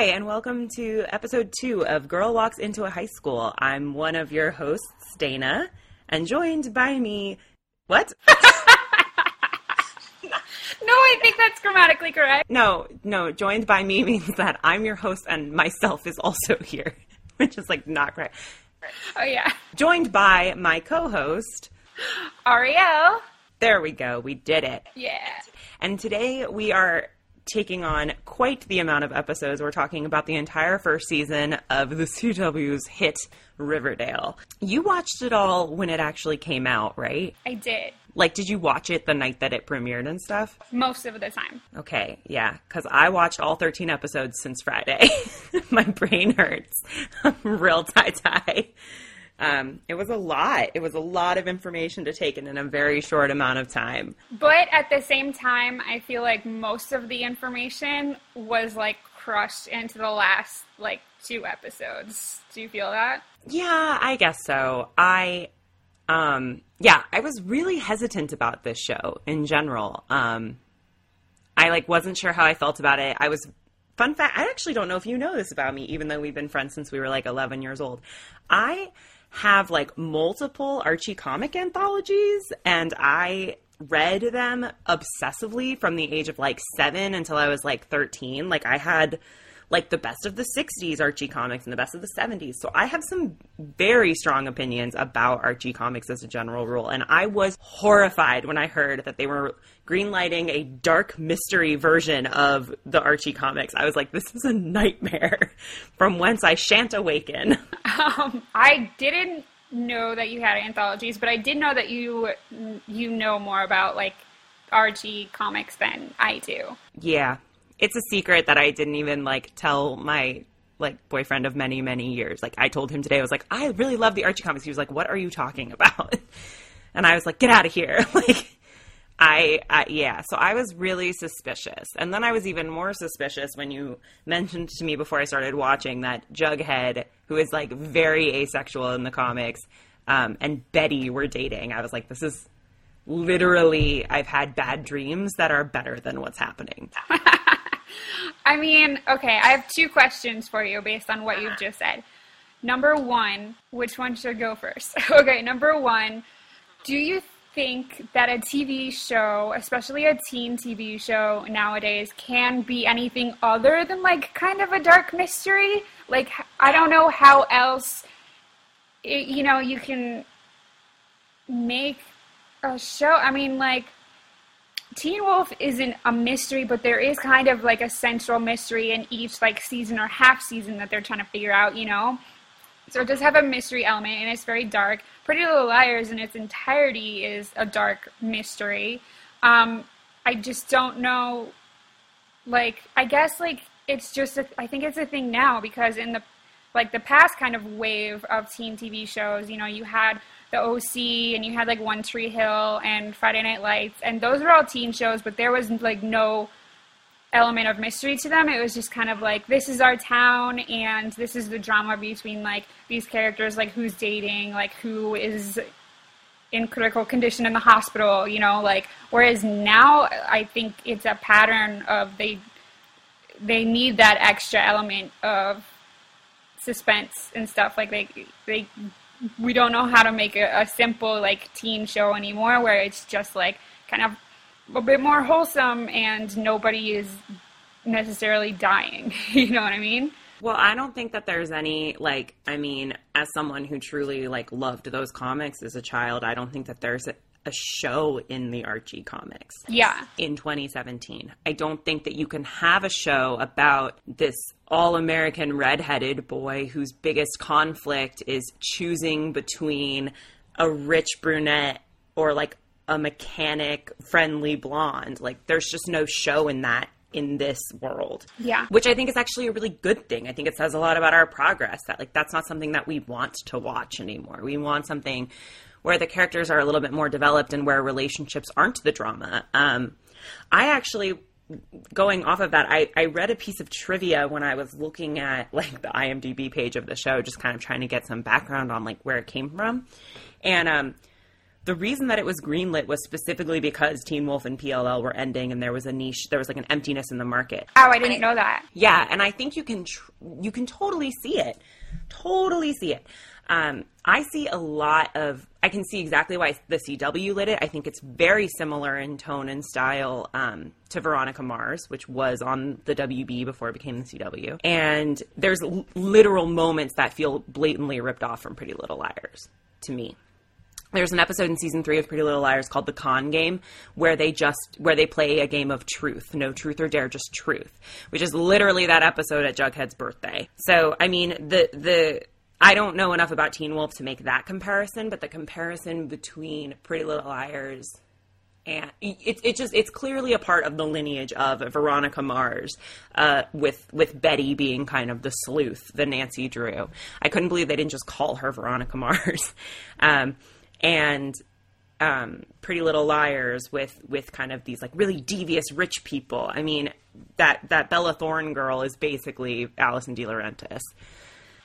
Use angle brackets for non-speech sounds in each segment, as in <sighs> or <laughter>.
Hi, and welcome to episode two of Girl Walks into a High School. I'm one of your hosts, Dana, and joined by me. What? <laughs> No, I think that's grammatically correct. No, no, joined by me means that I'm your host and myself is also here, <laughs> which is like not correct. Oh, yeah. Joined by my co host. Ariel. There we go, we did it. Yeah. And today we are taking on quite the amount of episodes. We're talking about the entire first season of the CW's hit Riverdale. You watched it all when it actually came out, right? I did. Like, did you watch it the night that it premiered and stuff? Most of the time. Okay, yeah, because I watched all 13 episodes since Friday. <laughs> My brain hurts. <laughs> I'm real tie tie. Um, it was a lot. It was a lot of information to take in in a very short amount of time. But at the same time, I feel like most of the information was like crushed into the last like two episodes. Do you feel that? Yeah, I guess so. I, um, yeah, I was really hesitant about this show in general. Um, I like wasn't sure how I felt about it. I was fun fact. I actually don't know if you know this about me, even though we've been friends since we were like 11 years old. I have like multiple Archie comic anthologies, and I read them obsessively from the age of like seven until I was like 13. Like I had like the best of the 60s Archie comics and the best of the 70s. So I have some very strong opinions about Archie comics as a general rule. And I was horrified when I heard that they were greenlighting a dark mystery version of the Archie comics. I was like, this is a nightmare <laughs> from whence I shan't awaken. <laughs> Um, I didn't know that you had anthologies, but I did know that you you know more about like Archie comics than I do. Yeah. It's a secret that I didn't even like tell my like boyfriend of many many years. Like I told him today I was like, "I really love the Archie comics." He was like, "What are you talking about?" <laughs> And I was like, "Get out of here." <laughs> like I, I yeah, so I was really suspicious. And then I was even more suspicious when you mentioned to me before I started watching that Jughead, who is like very asexual in the comics, um, and Betty were dating. I was like, this is literally I've had bad dreams that are better than what's happening. <laughs> I mean, okay, I have two questions for you based on what you've uh-huh. just said. Number one, which one should go first? <laughs> okay, number one, do you think that a TV show, especially a teen TV show nowadays, can be anything other than like kind of a dark mystery? Like, I don't know how else, it, you know, you can make a show. I mean, like, Teen Wolf isn't a mystery, but there is kind of like a central mystery in each like season or half season that they're trying to figure out, you know? So it does have a mystery element and it's very dark. Pretty Little Liars in its entirety is a dark mystery. Um, I just don't know, like, I guess, like, it's just, a, I think it's a thing now because in the, like, the past kind of wave of teen TV shows, you know, you had the OC and you had, like, One Tree Hill and Friday Night Lights, and those were all teen shows, but there was, like, no element of mystery to them. It was just kind of like this is our town and this is the drama between like these characters, like who's dating, like who is in critical condition in the hospital, you know, like whereas now I think it's a pattern of they they need that extra element of suspense and stuff like they they we don't know how to make a, a simple like teen show anymore where it's just like kind of a bit more wholesome and nobody is necessarily dying. <laughs> you know what I mean? Well, I don't think that there's any like I mean, as someone who truly like loved those comics as a child, I don't think that there's a, show in the Archie comics. Yeah. In 2017. I don't think that you can have a show about this all-American redheaded boy whose biggest conflict is choosing between a rich brunette or like a mechanic friendly blonde. Like there's just no show in that in this world. Yeah. Which I think is actually a really good thing. I think it says a lot about our progress that like that's not something that we want to watch anymore. We want something where the characters are a little bit more developed and where relationships aren't the drama. Um, I actually going off of that, I, I read a piece of trivia when I was looking at like the IMDb page of the show, just kind of trying to get some background on like where it came from. And um, the reason that it was greenlit was specifically because Teen Wolf and PLL were ending, and there was a niche, there was like an emptiness in the market. Oh, I didn't know that. Yeah, and I think you can tr- you can totally see it, totally see it. Um, I see a lot of. I can see exactly why the CW lit it. I think it's very similar in tone and style um, to Veronica Mars, which was on the WB before it became the CW. And there's l- literal moments that feel blatantly ripped off from Pretty Little Liars to me there's an episode in season three of Pretty Little Liars called the Con Game, where they just where they play a game of truth, no truth or dare, just truth, which is literally that episode at Jughead's birthday. So, I mean, the the I don't know enough about Teen Wolf to make that comparison, but the comparison between Pretty Little Liars and it's it just it's clearly a part of the lineage of Veronica Mars, uh, with with Betty being kind of the sleuth, the Nancy Drew. I couldn't believe they didn't just call her Veronica <laughs> Mars. Um, and um, Pretty Little Liars with with kind of these like really devious rich people. I mean that that Bella Thorne girl is basically Alison DiLaurentis.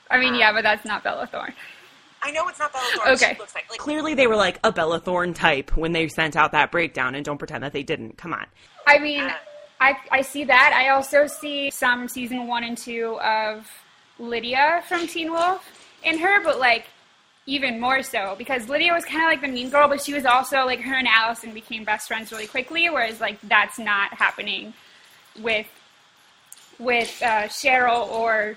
I mean, yeah, but that's not Bella Thorne. I know it's not Bella Thorne. Okay. She looks like, like clearly they were like a Bella Thorne type when they sent out that breakdown, and don't pretend that they didn't. Come on. I mean, I I see that. I also see some season one and two of Lydia from Teen Wolf in her, but like even more so because Lydia was kind of like the mean girl, but she was also like her and Allison became best friends really quickly, whereas like that's not happening with with uh, Cheryl or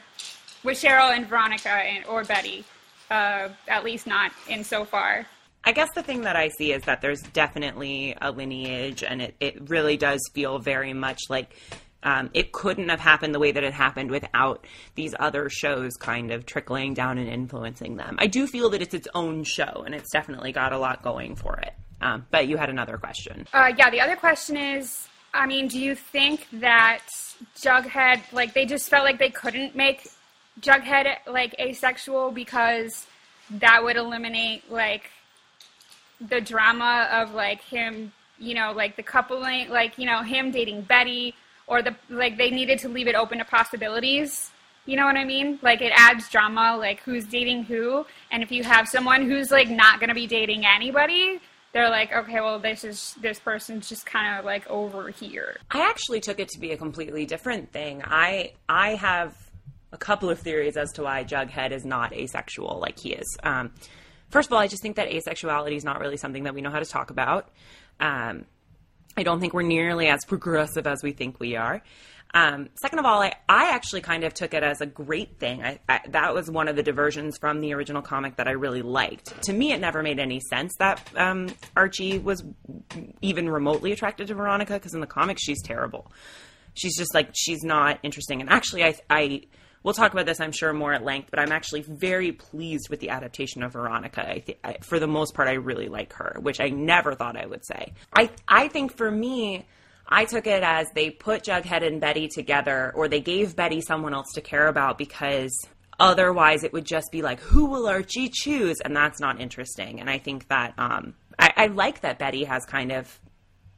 with Cheryl and Veronica and, or Betty, uh, at least not in so far. I guess the thing that I see is that there's definitely a lineage, and it, it really does feel very much like um, it couldn't have happened the way that it happened without these other shows kind of trickling down and influencing them. I do feel that it's its own show, and it's definitely got a lot going for it. Um, but you had another question. Uh, yeah, the other question is I mean, do you think that Jughead, like, they just felt like they couldn't make Jughead, like, asexual because that would eliminate, like, the drama of, like, him, you know, like, the coupling, like, you know, him dating Betty, or the, like, they needed to leave it open to possibilities. You know what I mean? Like it adds drama, like who's dating who, and if you have someone who's like not gonna be dating anybody, they're like, okay, well, this is this person's just kind of like over here. I actually took it to be a completely different thing. I I have a couple of theories as to why Jughead is not asexual like he is. Um, first of all, I just think that asexuality is not really something that we know how to talk about. Um, I don't think we're nearly as progressive as we think we are. Um, second of all, I, I actually kind of took it as a great thing. I, I, that was one of the diversions from the original comic that I really liked. To me, it never made any sense that um, Archie was even remotely attracted to Veronica because in the comics she's terrible. She's just like she's not interesting. And actually, I, I we'll talk about this, I'm sure, more at length. But I'm actually very pleased with the adaptation of Veronica. I th- I, for the most part, I really like her, which I never thought I would say. I I think for me. I took it as they put Jughead and Betty together, or they gave Betty someone else to care about because otherwise it would just be like, who will Archie choose? And that's not interesting. And I think that um, I, I like that Betty has kind of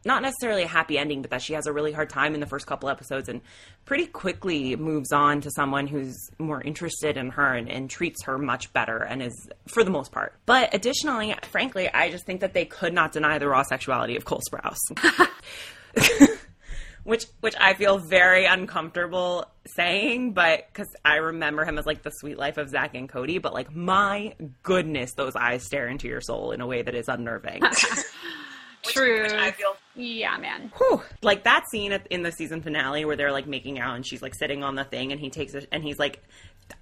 not necessarily a happy ending, but that she has a really hard time in the first couple episodes and pretty quickly moves on to someone who's more interested in her and, and, treats her much better and is, for the most part. But additionally, frankly, I just think that they could not deny the raw sexuality of Cole Sprouse. <laughs> which which I feel very uncomfortable saying, but because I remember him as like the Suite Life of Zack and Cody, but like my goodness, those eyes stare into your soul in a way that is unnerving. True. <laughs> Which, which I feel. Yeah, man. Whew. Like that scene at, in the season finale where they're like making out and she's like sitting on the thing and he takes it and he's like,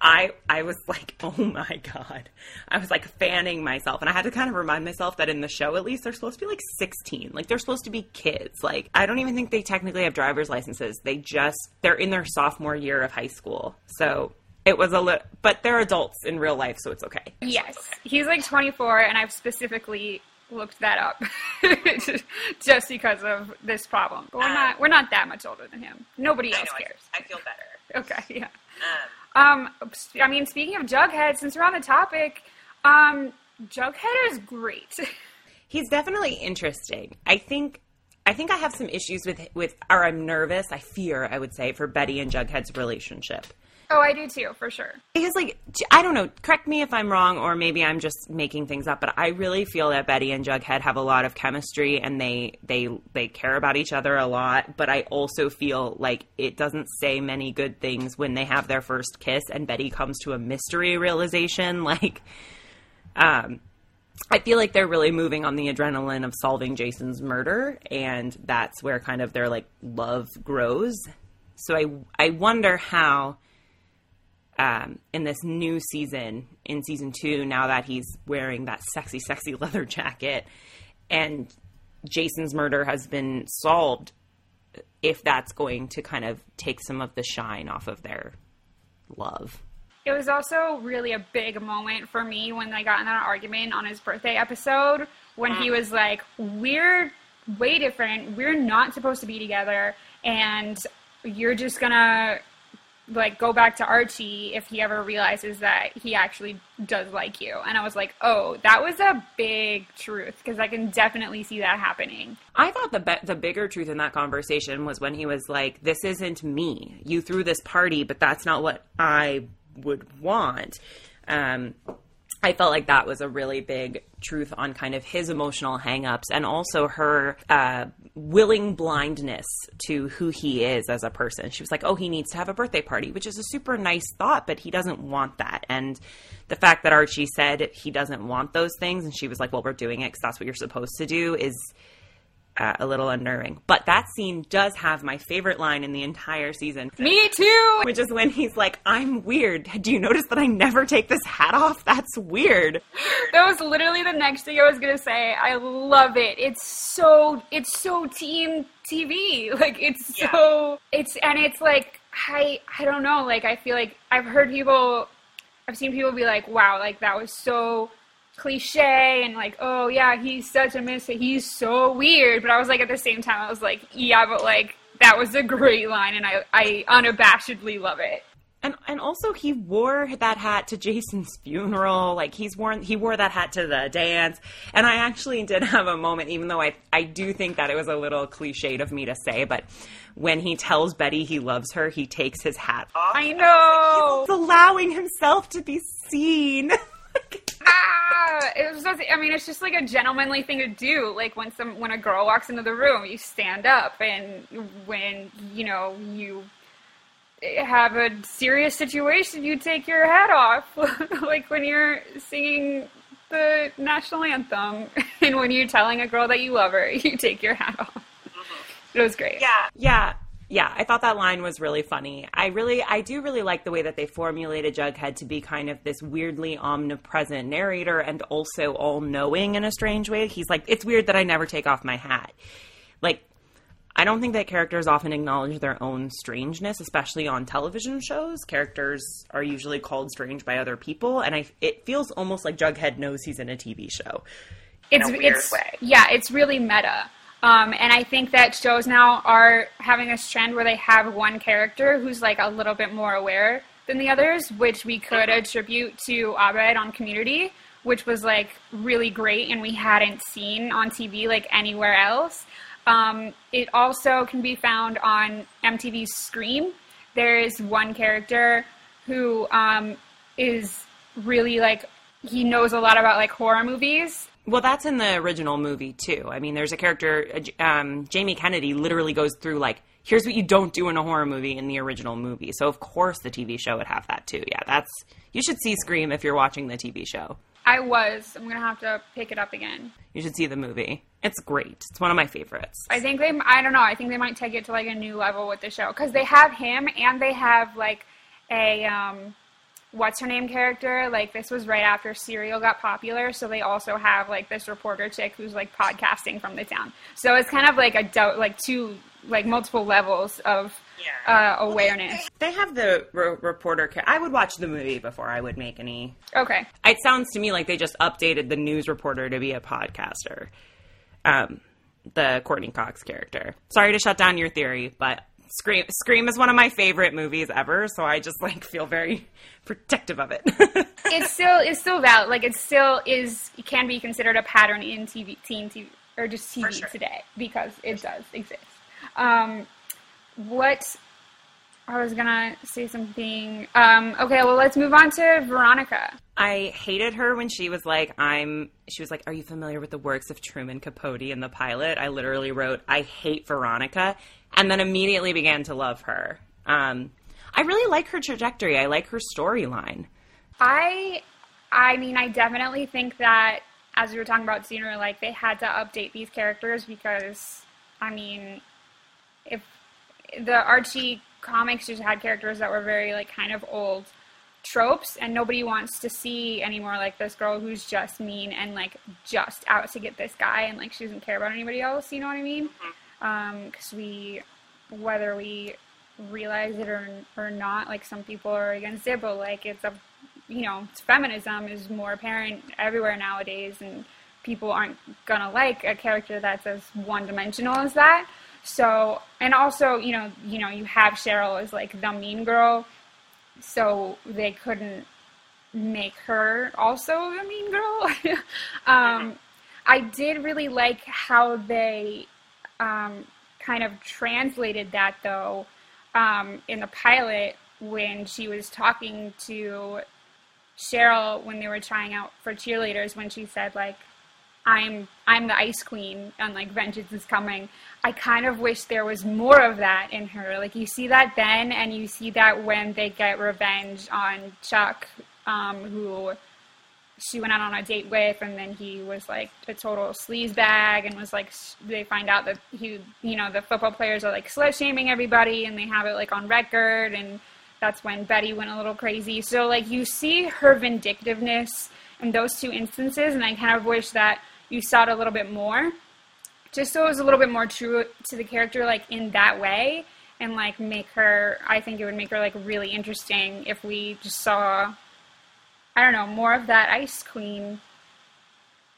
I I was like, <laughs> oh my god, I was like fanning myself, and I had to kind of remind myself that in the show, at least, they're supposed to be like 16, like they're supposed to be kids. Like I don't even think they technically have driver's licenses. They just they're in their sophomore year of high school, so it was a little, but they're adults in real life, so it's okay. Yes, he's like 24, and I've specifically looked that up <laughs> just because of this problem. But we're um, not we're not that much older than him. Nobody else I cares. I, I, feel better. Okay, yeah. Um, um, I mean, speaking of Jughead, since we're on the topic, um, Jughead is great. <laughs> He's definitely interesting. I think I think I have some issues with with or I'm nervous, I fear, I would say, for Betty and Jughead's relationship. Oh, I do too, for sure. Because, like, I don't know, correct me if I'm wrong, or maybe I'm just making things up, but I really feel that Betty and Jughead have a lot of chemistry and they they they care about each other a lot. But I also feel like it doesn't say many good things when they have their first kiss and Betty comes to a mystery realization. <laughs> Like, um, I feel like they're really moving on the adrenaline of solving Jason's murder, and that's where kind of their like love grows. So I I wonder how um, in this new season, in season two, now that he's wearing that sexy, <laughs> sexy leather jacket, and Jason's murder has been solved, if that's going to kind of take some of the shine off of their love. It was also really a big moment for me when they got in that argument on his birthday episode when he was like, We're way different. We're not supposed to be together. And you're just gonna like go back to Archie if he ever realizes that he actually does like you. And I was like, oh, that was a big truth because I can definitely see that happening. I thought the be- the bigger truth in that conversation was when he was like, "This isn't me. You threw this party, but that's not what I would want." Um, I felt like that was a really big truth on kind of his emotional hangups and also her uh, willing blindness to who he is as a person. She was like, oh, he needs to have a birthday party, which is a super nice thought, but he doesn't want that. And the fact that Archie said he doesn't want those things and she was like, well, we're doing it because that's what you're supposed to do is uh, a little unnerving. But that scene does have my favorite line in the entire season. Me too! Which is when he's like, I'm weird. Do you notice that I never take this hat off? That's weird. That was literally the next thing I was gonna say. I love it. It's so, it's so teen TV. <laughs> Like, it's yeah. so, it's, and it's like, I, I don't know, like, I feel like I've heard people, I've seen people be like, wow, like, that was so cliche and like, oh yeah, he's such a misfit. He's so weird. But I was like, at the same time, I was like, yeah, but like that was a great line, and I I unabashedly love it. And and also he wore that hat to Jason's funeral. Like he's worn he wore that hat to the dance. And I actually did have a moment, even though I I do think that it was a little cliched of me to say, but when he tells Betty he loves her, he takes his hat off. I know. He's allowing himself to be seen. <laughs> ah, <laughs> it was just, I mean, it's just like a gentlemanly thing to do. Like when some when a girl walks into the room, you stand up, and when you know you have a serious situation, you take your hat off. <laughs> like when you're singing the national anthem, <laughs> and when you're telling a girl that you love her, you take your hat off. Mm-hmm. It was great. Yeah, yeah yeah, I thought that line was really funny. I really, I do really like the way that they formulated Jughead to be kind of this weirdly omnipresent narrator and also all knowing in a strange way. He's like, it's weird that I never take off my hat. Like, I don't think that characters often acknowledge their own strangeness, especially on television shows. Characters are usually called strange by other people, and I, it feels almost like Jughead knows he's in a TV show. It's, it's way. yeah, it's really meta. Um, and I think that shows now are having this trend where they have one character who's like a little bit more aware than the others, which we could attribute to Abed on Community, which was like really great and we hadn't seen on TV like anywhere else. Um, it also can be found on MTV's Scream. There is one character who um, is really like he knows a lot about like horror movies well, that's in the original movie too. I mean, there's a character, uh, um, Jamie Kennedy, literally goes through like, here's what you don't do in a horror movie in the original movie. So of course the TV show would have that too. Yeah, that's you should see Scream if you're watching the TV show. I was. I'm gonna have to pick it up again. You should see the movie. It's great. It's one of my favorites. I think they. I don't know. I think they might take it to like a new level with the show because they have him and they have like a um what's her name character. Like this was right after Serial got popular, so they also have like this reporter chick who's like podcasting from the town. So it's kind of like a do- like two like multiple levels of yeah. uh, awareness. They have the re- reporter. Ca- I would watch the movie before I would make any. Okay. It sounds to me like they just updated the news reporter to be a podcaster. Um, the Courteney Cox character. Sorry to shut down your theory, but Scream Scream is one of my favorite movies ever, so I just like feel very <laughs> protective of it. <laughs> it's still it's still valid. Like it still is it can be considered a pattern in TV teen TV or just TV sure. today because it does exist. Um, what I was gonna say something. Um, okay, well, let's move on to Veronica. I hated her when she was like, I'm, she was like, Are you familiar with the works of Truman Capote in the pilot? I literally wrote, I hate Veronica, and then immediately began to love her. Um, I really like her trajectory. I like her storyline. I, I mean, I definitely think that, as we were talking about sooner, like, they had to update these characters because, I mean, if the Archie comics just had characters that were very, like, kind of old tropes and nobody wants to see anymore like this girl who's just mean and like just out to get this guy and like she doesn't care about anybody else you know what i mean? Because um, we whether we realize it or, or not like some people are against it but like it's a you know feminism is more apparent everywhere nowadays and people aren't gonna like a character that's as one dimensional as that. So and also you know you know you have cheryl as like the mean girl so they couldn't make her also a mean girl. <laughs> um, I did really like how they um, kind of translated that though um, in the pilot when she was talking to Cheryl when they were trying out for cheerleaders when she said like I'm I'm the ice queen and like vengeance is coming. I kind of wish there was more of that in her. Like you see that then, and you see that when they get revenge on Chuck, um, who she went out on a date with, and then he was like a total sleaze bag, and was like they find out that he, you know, the football players are like slut shaming everybody, and they have it like on record, and that's when Betty went a little crazy. So like you see her vindictiveness in those two instances, and I kind of wish that you saw it a little bit more, just so it was a little bit more true to the character, like in that way, and like make her. I think it would make her like really interesting if we just saw, I don't know, more of that Ice Queen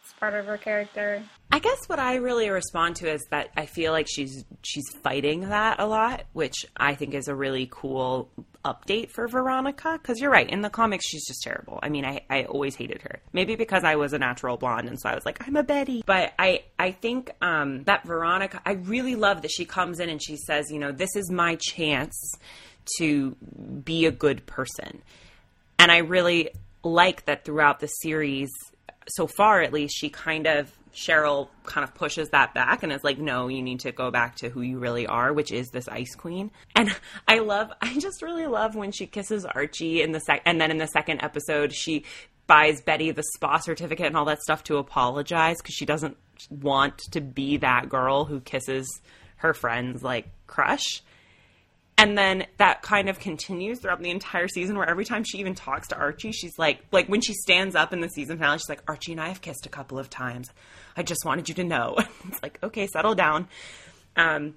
as part of her character. I guess what I really respond to is that I feel like she's she's fighting that a lot, which I think is a really cool update for Veronica. Because you're right, in the comics she's just terrible. I mean, I, I always hated her. Maybe because I was a natural blonde, and so I was like, I'm a Betty. But I I think um, that Veronica, I really love that she comes in and she says, you know, this is my chance to be a good person, and I really like that throughout the series so far at least she kind of Cheryl kind of pushes that back and is like, no, you need to go back to who you really are, which is this ice queen. And I love, <laughs> I just really love when she kisses Archie in the sec, and then in the second episode, she buys Betty the spa certificate and all that stuff to apologize because she doesn't want to be that girl who kisses her friends like crush. And then that kind of continues throughout the entire season where every time she even talks to Archie, she's like like when she stands up in the season finale, she's like, Archie and I have kissed a couple of times. I just wanted you to know. <laughs> it's like, okay, settle down. Um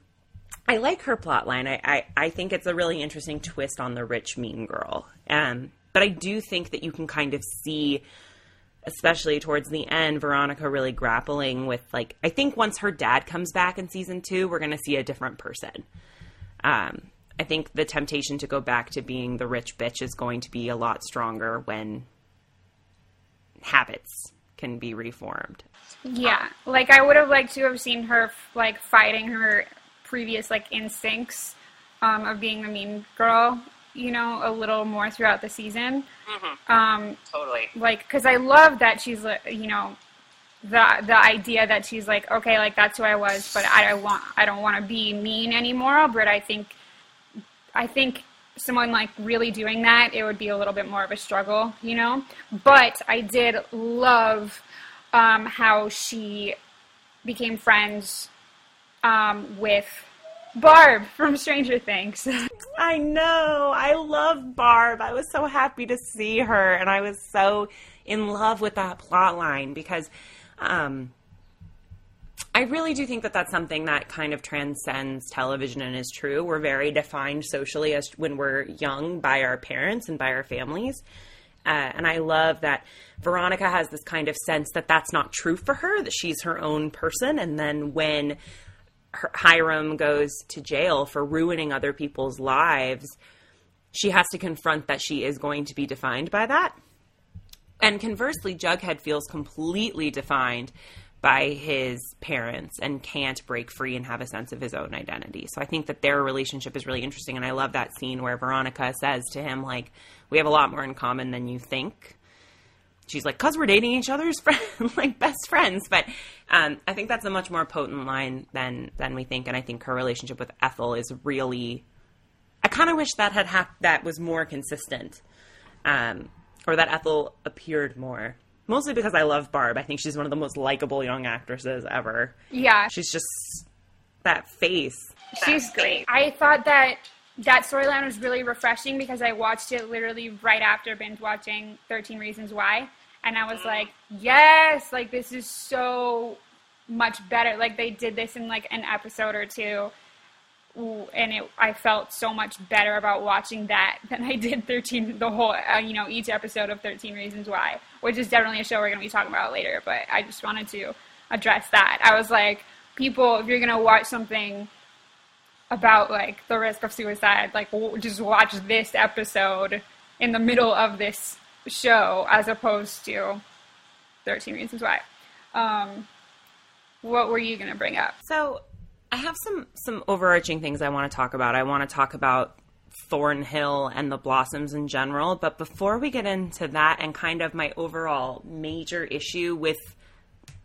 I like her plot line. I, I, I think it's a really interesting twist on the rich mean girl. Um but I do think that you can kind of see especially towards the end, Veronica really grappling with like I think once her dad comes back in season two, we're gonna see a different person. Um, I think the temptation to go back to being the rich bitch is going to be a lot stronger when habits can be reformed. Yeah, like I would have liked to have seen her like fighting her previous like instincts um, of being the mean girl, you know, a little more throughout the season. Mm-hmm. Um, totally. Like, because I love that she's, you know, the the idea that she's like, okay, like that's who I was, but I don't want I don't want to be mean anymore. But I think I think someone like really doing that, it would be a little bit more of a struggle, you know? But I did love um, how she became friends um, with Barb from Stranger Things. <laughs> I know. I love Barb. I was so happy to see her, and I was so in love with that plot line because. Um, I really do think that that's something that kind of transcends television and is true. We're very defined socially as when we're young by our parents and by our families. Uh, and I love that Veronica has this kind of sense that that's not true for her, that she's her own person. And then when her, Hiram goes to jail for ruining other people's lives, she has to confront that she is going to be defined by that. And conversely, Jughead feels completely defined by his parents and can't break free and have a sense of his own identity. So I think that their relationship is really interesting and I love that scene where Veronica says to him like we have a lot more in common than you think. She's like, "Cause we're dating each other's <laughs> friends, like best friends." But um, I think that's a much more potent line than than we think, and I think her relationship with Ethel is really. I kind of wish that had that was more consistent, um, or that Ethel appeared more mostly because I love Barb. I think she's one of the most likable young actresses ever. Yeah. She's just that face. She's great. I thought that that storyline was really refreshing because I watched it literally right after binge watching 13 Reasons Why. And I was mm. like, yes, like this is so much better. Like they did this in like an episode or two and it, I felt so much better about watching that <laughs> than I did 13, the whole, uh, you know, each episode of 13 Reasons Why, which is definitely a show we're going to be talking about later, but I just wanted to address that. I was like, people, if you're going to watch something about like the risk of suicide, like just watch this episode in the middle of this show as opposed to 13 Reasons Why. Um, what were you going to bring up? So I have some some overarching things I want to talk about. I want to talk about Thornhill and the Blossoms in general, but before we get into that and kind of my overall major issue with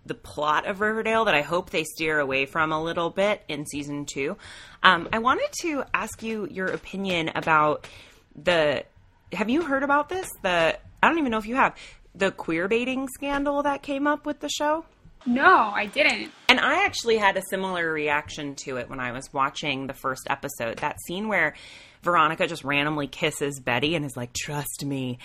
the plot of Riverdale that I hope they steer away from a little bit in season two, um, I wanted to ask you your opinion about the. Have you heard about this? The I don't even know if you have the queer baiting scandal that came up with the show. No, I didn't. And I actually had a similar reaction to it when I was watching the first episode. That scene where Veronica just randomly kisses Betty and is like, "Trust me."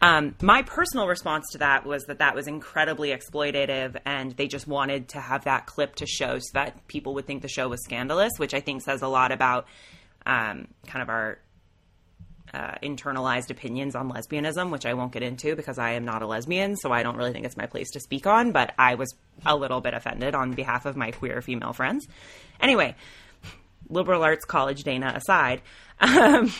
Um, my personal response to that was that that was incredibly exploitative, and they just wanted to have that clip to show so that people would think the show was scandalous, which I think says a lot about um, kind of our uh, internalized opinions on lesbianism, which I won't get into because I am not a lesbian, so I don't really think it's my place to speak on. But I was a little bit offended on behalf of my queer female friends. Anyway, liberal arts college Dana aside. Um,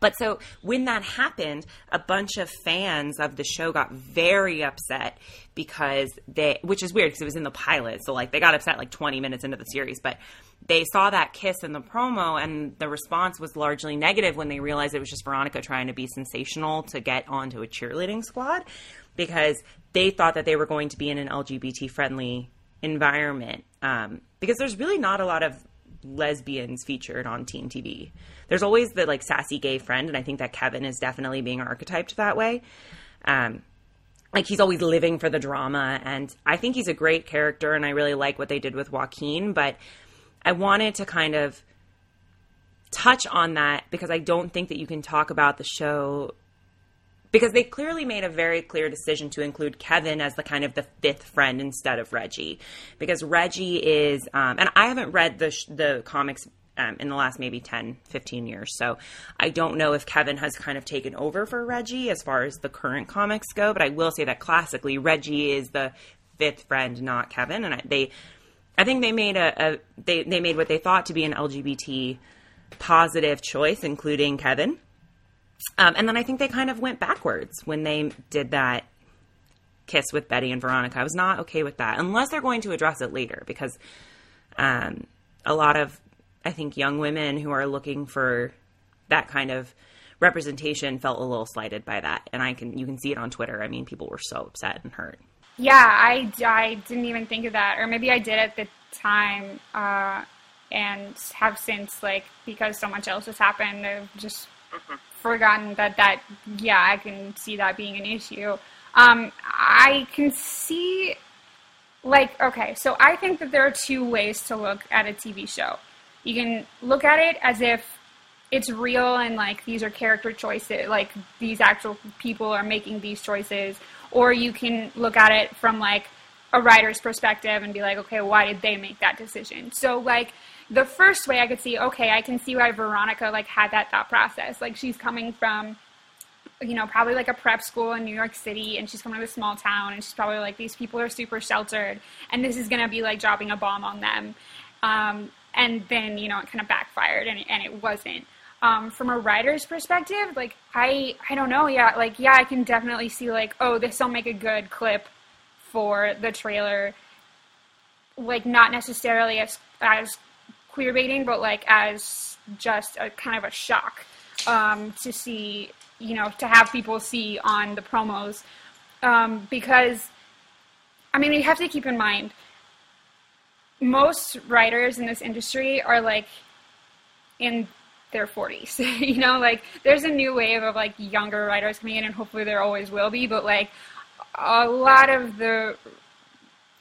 but so when that happened, a bunch of fans of the show got very upset because they, which is weird because it was in the pilot. So like they got upset like 20 minutes into the series, but they saw that kiss in the promo and the response was largely negative when they realized it was just Veronica trying to be sensational to get onto a cheerleading squad because they thought that they were going to be in an LGBT friendly environment. Um, because there's really not a lot of lesbians featured on teen TV. There's always the like sassy gay friend, and I think that Kevin is definitely being archetyped that way. Um, like he's always living for the drama, and I think he's a great character, and I really like what they did with Joaquin. But I wanted to kind of touch on that because I don't think that you can talk about the show because they clearly made a very clear decision to include Kevin as the kind of the fifth friend instead of Reggie, because Reggie is, um, and I haven't read the sh- the comics um, in the last maybe 10, 15 years, so I don't know if Kevin has kind of taken over for Reggie as far as the current comics go, but I will say that classically Reggie is the fifth friend, not Kevin, and I, they, I think they made a, a they they made what they thought to be an LGBT positive choice, including Kevin. Um, and then I think they kind of went backwards when they did that kiss with Betty and Veronica. I was not okay with that, unless they're going to address it later, because um, a lot of, I think, young women who are looking for that kind of representation felt a little slighted by that. And I can, you can see it on Twitter. I mean, people were so upset and hurt. Yeah, I, I didn't even think of that, or maybe I did at the time, uh, and have since, like, because so much else has happened, I've just mm-hmm forgotten that that yeah I can see that being an issue. Um, I can see like okay, so I think that there are two ways to look at a TV show. You can look at it as if it's real and like these are character choices, like these actual people are making these choices, or you can look at it from like a writer's perspective and be like, okay, why did they make that decision? So like the first way I could see, okay, I can see why Veronica like had that thought process. Like she's coming from, you know, probably like a prep school in New York City, and she's coming to a small town, and she's probably like, these people are super sheltered, and this is gonna be like dropping a bomb on them. Um, and then you know it kind of backfired, and and it wasn't. Um, from a writer's perspective, like I I don't know, yeah, like yeah, I can definitely see like, oh, this will make a good clip for the trailer. Like not necessarily as as queer baiting, but like as just a kind of a shock um, to see, you know, to have people see on the promos. Um, because, I mean, you have to keep in mind most writers in this industry are like in their 40s <laughs> you know like there's a new wave of like younger writers coming in and hopefully there always will be but like a lot of the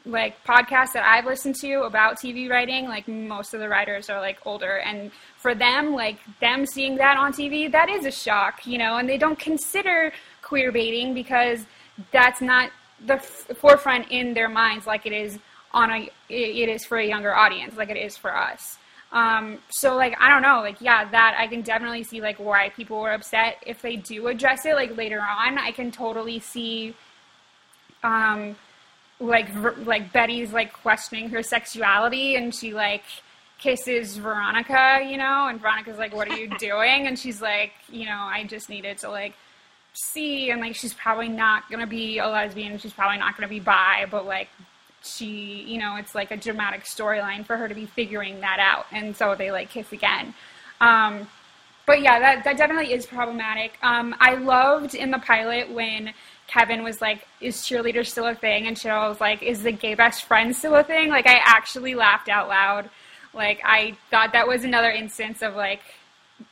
like podcasts that I've listened to about TV writing, like most of the writers are like older, and for them, like them seeing that on TV, that is a shock, you know, and they don't consider queer baiting because that's not the f- forefront in their minds like it is on a it is for a younger audience, like it is for us. Um, so like I don't know, like yeah, that I can definitely see like why people were upset if they do address it like later on. I can totally see um like like Betty's like questioning her sexuality and she like kisses Veronica, you know, and Veronica's like, "What are you <laughs> doing?" and she's like, "You know, I just needed to like see." And like, she's probably not gonna be a lesbian. She's probably not gonna be bi, but like, she, you know, it's like a dramatic storyline for her to be figuring that out. And so they like kiss again. Um, but yeah, that that definitely is problematic. Um, I loved in the pilot when Kevin was like, "Is cheerleader still a thing?" And Cheryl was like, "Is the gay best friend still a thing?" Like, I actually laughed out loud. Like, I thought that was another instance of like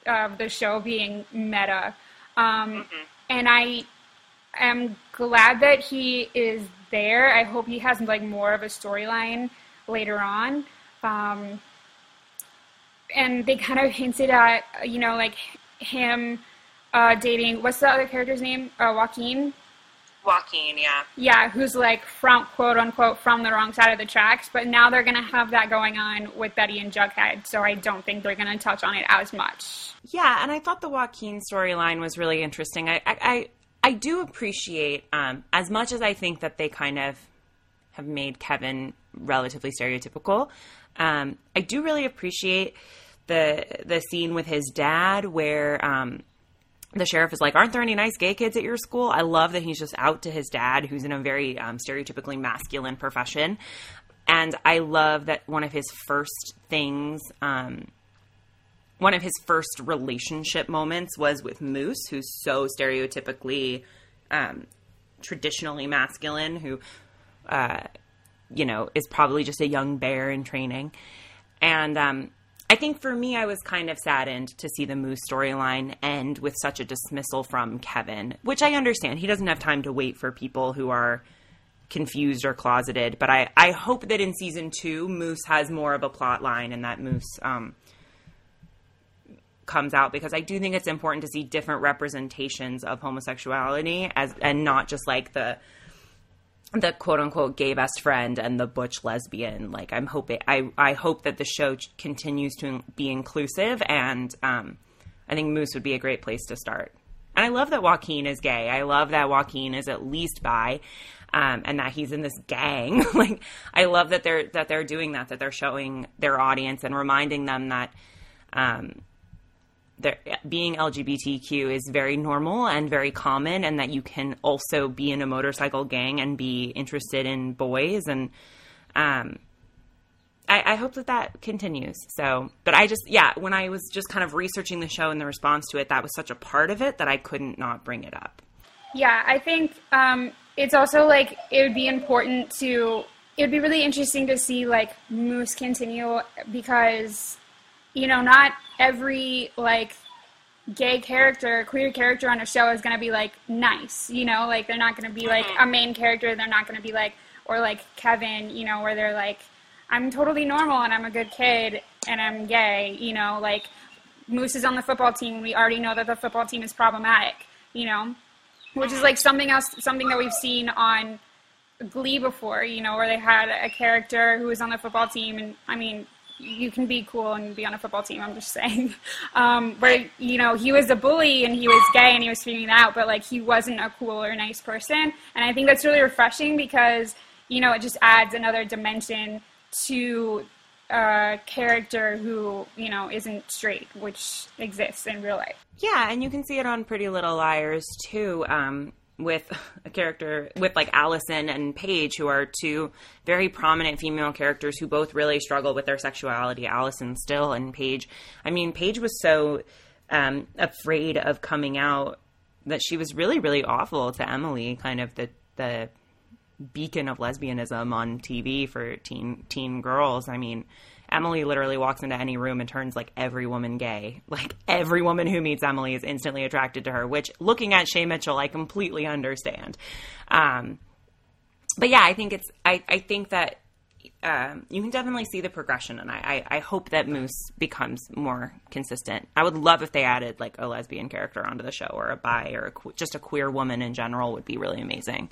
of the show being meta. Um, mm-hmm. And I am glad that he is there. I hope he has like more of a storyline later on. Um, and they kind of hinted at, you know, like him uh, dating. What's the other character's name? Uh, Joaquin. Joaquin, yeah. Yeah, who's like from quote unquote from the wrong side of the tracks, but now they're gonna have that going on with Betty and Jughead, so I don't think they're gonna touch on it as much. Yeah, and I thought the Joaquin storyline was really interesting. I I I, I do appreciate um, as much as I think that they kind of have made Kevin relatively stereotypical. Um, I do really appreciate the the scene with his dad where um, the sheriff is like, "Aren't there any nice gay kids at your school?" I love that he's just out to his dad, who's in a very um, stereotypically masculine profession, and I love that one of his first things, um, one of his first relationship moments was with Moose, who's so stereotypically, um, traditionally masculine, who, uh, you know, is probably just a young bear in training, and um, I think for me, I was kind of saddened to see the Moose storyline end with such a dismissal from Kevin, which I understand. He doesn't have time to wait for people who are confused or closeted. But I, I hope that in season two, Moose has more of a plot line and that Moose um, comes out because I do think it's important to see different representations of homosexuality as and not just like the the quote unquote gay best friend and the butch lesbian. Like I'm hoping I I hope that the show continues to be inclusive and um, I think Moose would be a great place to start. And I love that Joaquin is gay. I love that Joaquin is at least bi. Um, and that he's in this gang. <laughs> like I love that they're that they're doing that, that they're showing their audience and reminding them that um, being LGBTQ is very normal and very common, and that you can also be in a motorcycle gang and be interested in boys. And um, I, I, hope that that continues. So, but I just, yeah, when I was just kind of researching the show and the response to it, that was such a part of it that I couldn't not bring it up. Yeah, I think um, it's also like it would be important to. It would be really interesting to see like Moose continue because you know, not every like gay character, queer character on a show is going to be like nice, you know, like they're not going to be like mm-hmm. a main character. They're not going to be like, or like Kevin, you know, where they're like, I'm totally normal and I'm a good kid and I'm gay, you know, like Moose is on the football team. We already know that the football team is problematic, you know, which is like something else, something that we've seen on Glee before, you know, where they had a character who was on the football team. And I mean, you can be cool and be on a football team. I'm just saying, <laughs> um, where you know he was a bully and he was gay and he was figuring out, but like he wasn't a cool or nice person. And I think that's really refreshing because you know it just adds another dimension to a character who you know isn't straight, which exists in real life. Yeah, and you can see it on Pretty Little Liars too. Um, with a character with like Alison and Paige, who are two very prominent female characters who both really struggle with their sexuality. Alison still, and Paige. I mean, Paige was so um, afraid of coming out that she was really, really awful to Emily, kind of the the beacon of lesbianism on TV for teen teen girls. I mean, Emily literally walks into any room and turns like every woman gay. Like every woman who meets Emily is instantly attracted to her, which looking at Shay Mitchell, I completely understand. Um, but yeah, I think it's, I, I think that um, you can definitely see the progression, and I, I, I, hope that Moose becomes more consistent. I would love if they added like a lesbian character onto the show, or a bi, or a, just a queer woman in general would be really amazing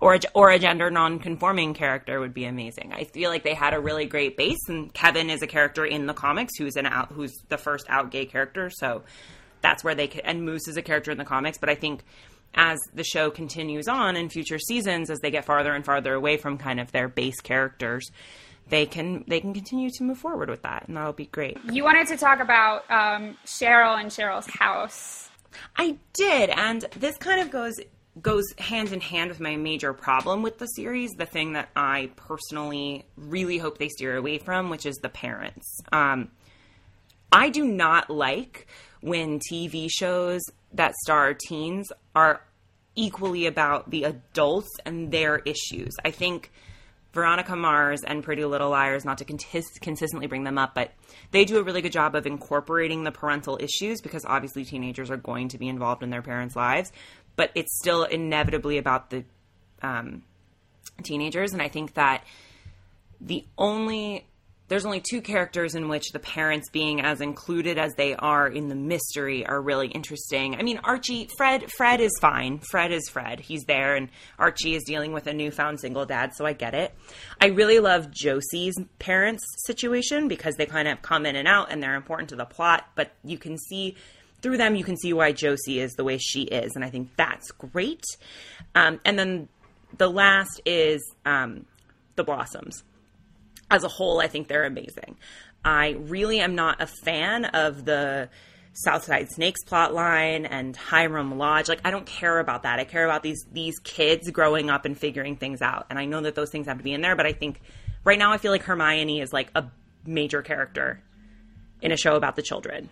or a, or a gender non-conforming character would be amazing. I feel like they had a really great base, and Kevin is a character in the comics who's an out who's the first out gay character, so that's where they could, and Moose is a character in the comics. But I think as the show continues on in future seasons, as they get farther and farther away from kind of their base characters, they can they can continue to move forward with that, and that'll be great. You wanted to talk about um, Cheryl and Cheryl's house. I did, and this kind of goes goes hand in hand with my major problem with the series, the thing that I personally really hope they steer away from, which is the parents. Um, I do not like when TV shows that star teens are equally about the adults and their issues. I think Veronica Mars and Pretty Little Liars, not to consistently bring them up, but they do a really good job of incorporating the parental issues because obviously teenagers are going to be involved in their parents' lives but it's still inevitably about the um, teenagers. And I think that the only there's only two characters in which the parents being as included as they are in the mystery are really interesting. I mean, Archie, Fred, Fred is fine. Fred is Fred. He's there, and Archie is dealing with a newfound single dad, so I get it. I really love Josie's parents' situation because they kind of come in and out and they're important to the plot, but you can see through them, you can see why Josie is the way she is, and I think that's great. Um, and then the last is um, the Blossoms. As a whole, I think they're amazing. I really am not a fan of the Southside Snakes plotline and Hiram Lodge. Like, I don't care about that. I care about these these kids growing up and figuring things out. And I know that those things have to be in there, but I think right now I feel like Hermione is like a major character in a show about the children.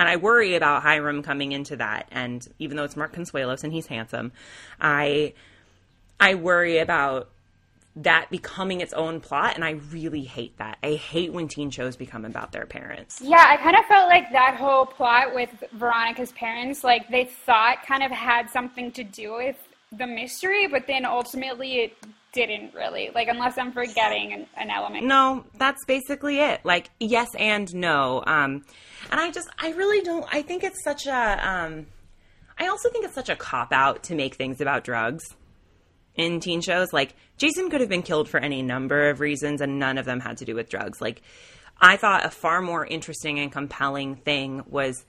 And I worry about Hiram coming into that. And even though it's Mark Consuelos and he's handsome, I I worry about that becoming its own plot and I really hate that. I hate when teen shows become about their parents. Yeah, I kind of felt like that whole plot with Veronica's parents like they thought kind of had something to do with the mystery, but then ultimately it didn't really. Like unless I'm forgetting an, an element. No, that's basically it. Like yes and no. Um and I just, I really don't, I think it's such a, um, I also think it's such a cop out to make things about drugs in teen shows. Like, Jason could have been killed for any number of reasons, and none of them had to do with drugs. Like, I thought a far more interesting and compelling thing was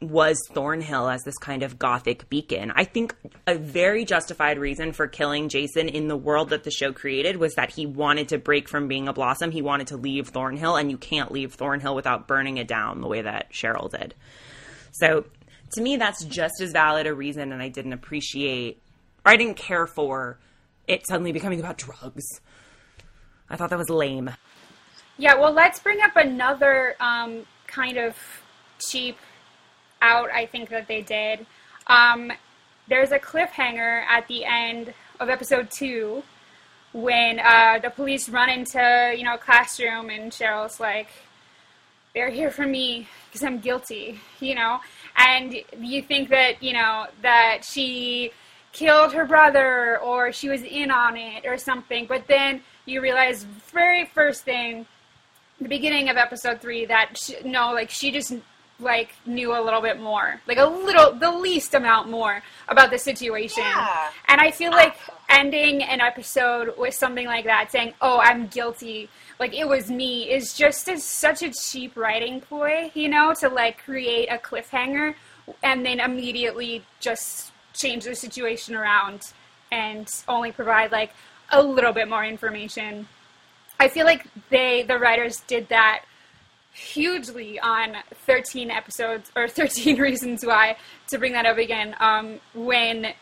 was Thornhill as this kind of gothic beacon. I think a very justified reason for killing Jason in the world that the show created was that he wanted to break from being a blossom. He wanted to leave Thornhill, and you can't leave Thornhill without burning it down the way that Cheryl did. So to me, that's just as valid a reason, and I didn't appreciate or I didn't care for it suddenly becoming about drugs. I thought that was lame. Yeah, well, let's bring up another um, kind of cheap out, I think that they did. Um, there's a cliffhanger at the end of episode two when uh, the police run into you know a classroom and Cheryl's like, "They're here for me because I'm guilty," you know, and you think that you know that she killed her brother or she was in on it or something, but then you realize very first thing, the beginning of episode three, that she, no, like she just like knew a little bit more, like a little, the least amount more about the situation. Yeah. And I feel like ah. ending an episode with something like that, saying, "Oh, I'm guilty," like it was me, is just a, such a cheap writing ploy, you know, to like create a cliffhanger and then immediately just change the situation around and only provide like a little bit more information. I feel like they, the writers, did that hugely on 13 episodes or <laughs> 13 reasons why to bring that up again um, when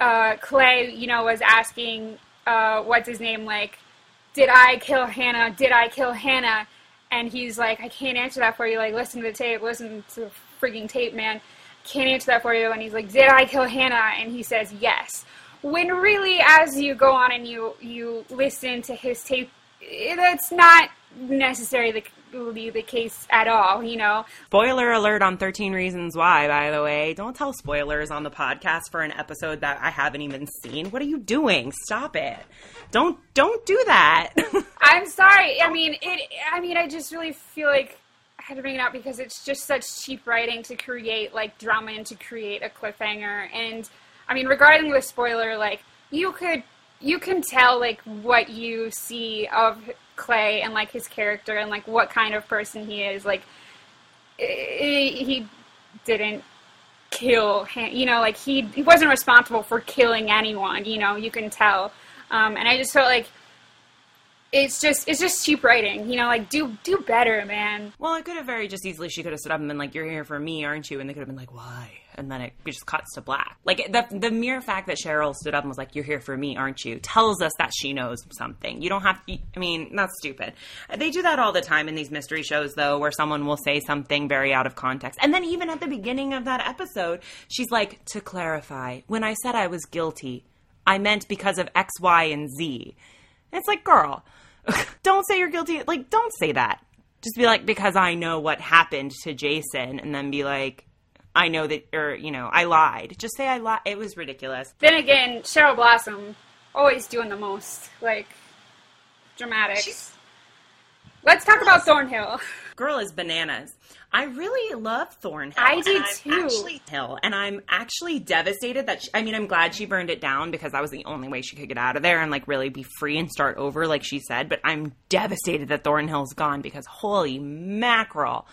uh, Clay, you know, was asking, uh, what's his name, like, did I kill Hannah? Did I kill Hannah? And he's like, I can't answer that for you. Like, listen to the tape. Listen to the freaking tape, man. Can't answer that for you. And he's like, did I kill Hannah? And he says, yes. When really, as you go on and you you listen to his tape, that's not necessarily the, the case at all. You know, Spoiler alert on 13 Reasons Why, by the way. Don't tell spoilers on the podcast for an episode that I haven't even seen. What are you doing? Stop it. Don't don't do that. <laughs> I'm sorry. I mean, it. I mean, I just really feel like I had to bring it up because it's just such cheap writing to create like drama and to create a cliffhanger. And I mean, regarding the spoiler, like you could you can tell like what you see of Clay and like his character and like what kind of person he is. Like he didn't kill him, you know, like he he wasn't responsible for killing anyone. You know, you can tell. Um, and I just felt like it's just it's just cheap writing. You know, like do do better, man. well, it could have very just easily, she could have stood up and been like, You're here for me, aren't you? And they could have been like, Why? And then it just cuts to black. Like, the, the mere fact that Cheryl stood up and was like, You're here for me, aren't you? tells us that she knows something. You don't have to, I mean, that's stupid. They do that all the time in these mystery shows, though, where someone will say something very out of context. And then even at the beginning of that episode, she's like, To clarify, when I said I was guilty, I meant because of X, Y, and Z. It's like, girl, <laughs> don't say you're guilty. Like, don't say that. Just be like, because I know what happened to Jason, and then be like, I know that, or, you know, I lied. Just say I lied. It was ridiculous. Then again, Cheryl Blossom always doing the most like dramatics. She's- Let's talk about Thornhill. <laughs> Girl is bananas. I really love Thornhill. I did too. Actually, Hill, and I'm actually devastated that. She, I mean, I'm glad she burned it down because that was the only way she could get out of there and like really be free and start over, like she said. But I'm devastated that Thornhill's gone because holy mackerel,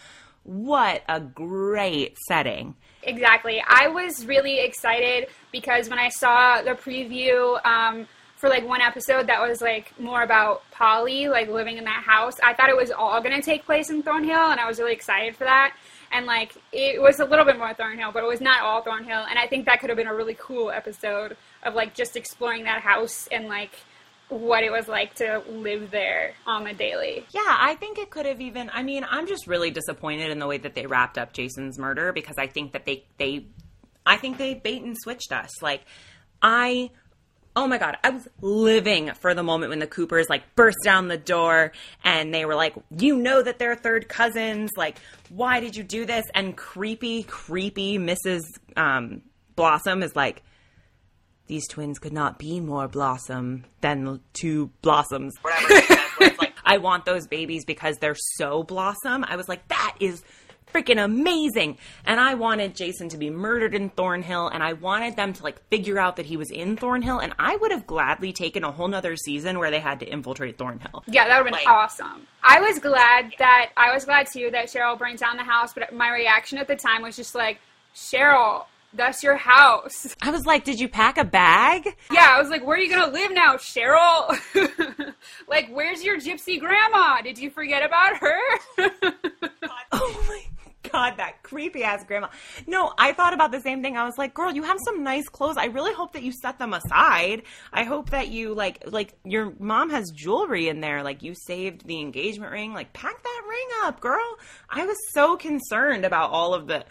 what a great setting. Exactly. I was really excited because when I saw the preview um, for like one episode that was like more about Polly, like living in that house, I thought it was all going to take place in Thornhill, and I was really excited for that. And like it was a little bit more Thornhill, but it was not all Thornhill. And I think that could have been a really cool episode of like just exploring that house and like what it was like to live there on the daily. Yeah, I think it could have even. I mean, I'm just really disappointed in the way that they wrapped up Jason's murder because I think that they they, I think they bait and switched us. Like, I. Oh my god, I was living for the moment when the Coopers like burst down the door and they were like, "You know that they're third cousins. Like, why did you do this?" And creepy, creepy Mrs. Um, Blossom is like, "These twins could not be more blossom than two blossoms." Whatever. like, <laughs> I want those babies because they're so blossom. I was like, that is freaking amazing. And I wanted Jason to be murdered in Thornhill and I wanted them to like figure out that he was in Thornhill and I would have gladly taken a whole nother season where they had to infiltrate Thornhill. Yeah, that would have been Like- awesome. I was glad that I was glad too that Cheryl burns down the house, but my reaction at the time was just like, Cheryl, that's your house. <laughs> I was like, did you pack a bag? Yeah, I was like, where are you gonna live now, Cheryl? <laughs> like, where's your gypsy grandma? Did you forget about her? <laughs> God, that creepy ass grandma. No, I thought about the same thing. I was like, girl, you have some nice clothes. I really hope that you set them aside. I hope that you like like your mom has jewelry in there. Like you saved the engagement ring. Like pack that ring up, girl. I was so concerned about all of the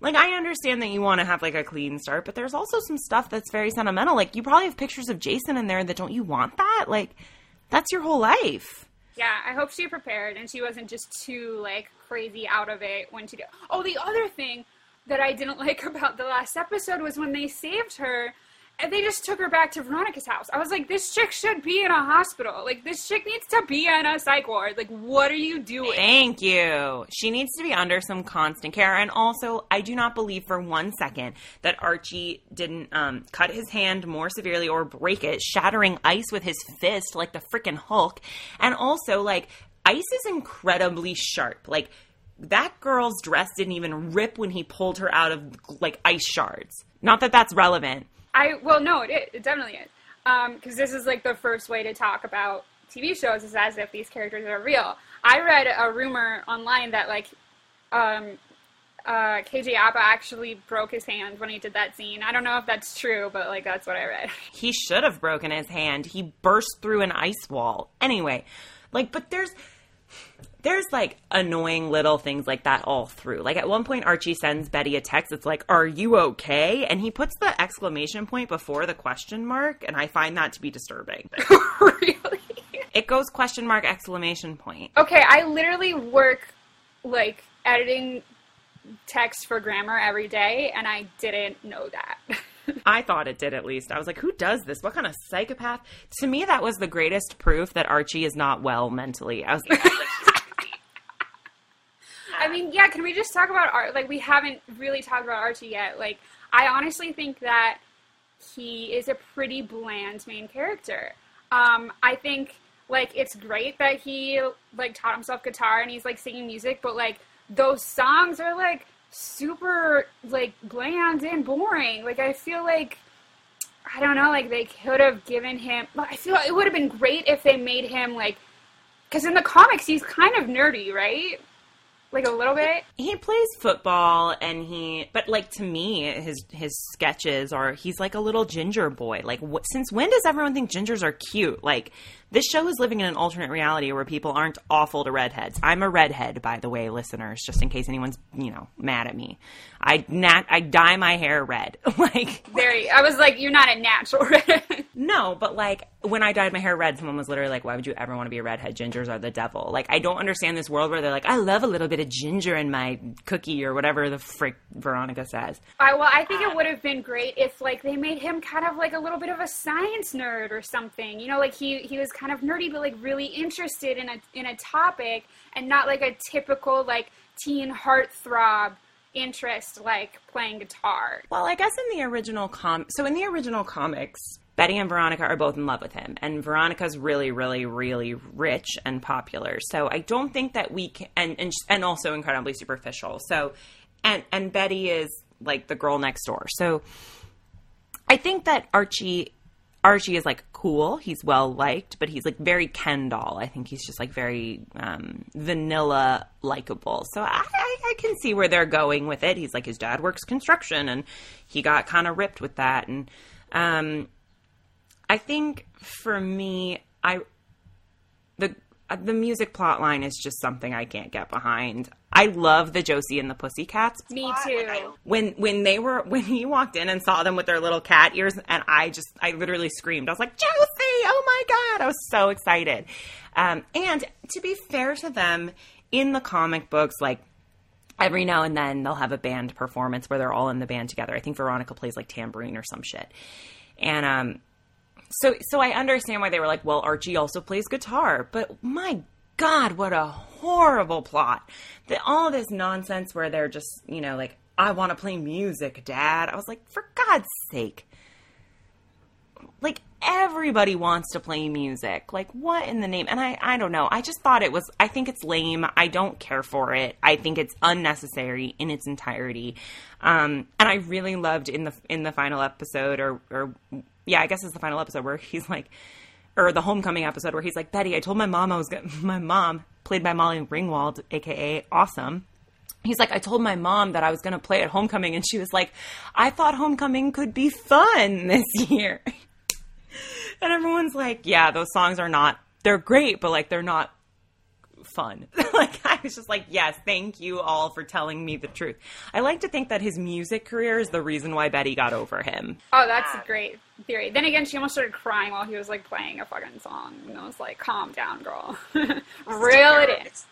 like I understand that you want to have like a clean start, but there's also some stuff that's very sentimental. Like you probably have pictures of Jason in there that don't you want that? Like that's your whole life. Yeah, I hope she prepared and she wasn't just too like crazy out of it when she did. Oh, the other thing that I didn't <laughs> like about the last episode was when they saved her and they just took her back to Veronica's house. I was like, this chick should be in a hospital. Like, this chick needs to be in a psych ward. Like, what are you doing? Thank you. She needs to be under some constant care. And also, I do not believe for one second that Archie didn't um, cut his hand more severely or break it, shattering ice with his fist like the freaking Hulk. And also, like, ice is incredibly sharp. Like, that girl's dress didn't even rip when he pulled her out of, like, ice shards. Not that that's relevant. I well, no, it is. It definitely is. Because this is like the first way to talk about TV shows is as if these characters are real. I read a rumor online that like, um, uh, KJ Apa actually broke his hand when he did that scene. I don't know if that's true, but like that's what I read. <laughs> He should have broken his hand. He burst through an ice wall. Anyway, like, but there's there's like annoying little things like that all through. Like at one point, Archie sends Betty a text. It's like, "Are you okay?" And he puts the exclamation point before the question mark, and I find that to be disturbing. <laughs> really? It goes question mark exclamation point. Okay, I literally work like editing text for grammar every day, and I didn't know that. <laughs> I thought it did at least. I was like, who does this? What kind of psychopath? To me, that was the greatest proof that Archie is not well mentally. I was like, <laughs> I mean, yeah, can we just talk about art? Like, we haven't really talked about Archie yet. Like, I honestly think that he is a pretty bland main character. Um, I think, like, it's great that he, like, taught himself guitar and he's, like, singing music, but, like, those songs are, like, super, like, bland and boring. Like, I feel like, I don't know, like, they could have given him, I feel it would have been great if they made him, like, because in the comics, he's kind of nerdy, right? Like a little bit. he plays football and he but like to me his his sketches are he's like a little ginger boy like what, since when does everyone think gingers are cute like this show is living in an alternate reality where people aren't awful to redheads i'm a redhead by the way listeners just in case anyone's you know mad at me i nat i dye my hair red <laughs> like Very. I was like, you're not a natural. <laughs> no but like when i dyed my hair red someone was literally like why would you ever want to be a redhead gingers are the devil like i don't understand this world where they're like i love a little bit of ginger in my cookie or whatever the frick veronica says I, well, I think it would have been great if like they made him kind of like a little bit of a science nerd or something. You know, like he he was kind of nerdy, but like really interested in a in a topic, and not like a typical like teen heartthrob interest like playing guitar. Well, I guess in the original com, so in the original comics, Betty and Veronica are both in love with him, and Veronica's really, really, really rich and popular. So I don't think that we can, and and and also incredibly superficial. So, and and Betty is like the girl next door. So I think that Archie. Archie is like cool. He's well liked, but he's like very Ken doll. I think he's just like very um, vanilla likable. So I, I, I can see where they're going with it. He's like his dad works construction, and he got kind of ripped with that. And um, I think for me, I the uh, the music plot line is just something I can't get behind. I love the Josie and the Pussycats. Me too. When when they were <laughs> when he walked in and saw them with their little cat ears, and I just I literally screamed. I was like, Josie! Oh my god! I was so excited. Um, and to be fair to them, in the comic books, like every now and then they'll have a band performance where they're all in the band together. I think Veronica plays like tambourine or some shit. And um so so I understand why they were like, well, Archie also plays guitar, but my god, what a horrible plot. The, all this nonsense where they're just, you know, like I want to play music, dad. I was like, for God's sake. Like everybody wants to play music. Like what in the name? And I I don't know. I just thought it was I think it's lame. I don't care for it. I think it's unnecessary in its entirety. Um and I really loved in the in the final episode or or yeah, I guess it's the final episode where <laughs> he's like or the homecoming episode where he's like, "Betty, I told my mom I was going <laughs> my mom played by Molly Ringwald, aka Awesome." He's like, I told my mom that I was going to play at homecoming, and she was like, I thought homecoming could be fun <laughs> this year. <laughs> and everyone's like, yeah, those songs are not, they're great, but like, they're not fun. <laughs> like, I was just like, yes, thank you all for telling me the truth. I like to think that his music career is the reason why Betty got over him. Oh, that's a great theory. Then again, she almost started crying while he was like playing a fucking song, and I was like, "Calm down, girl. <laughs> Reel it in. It's,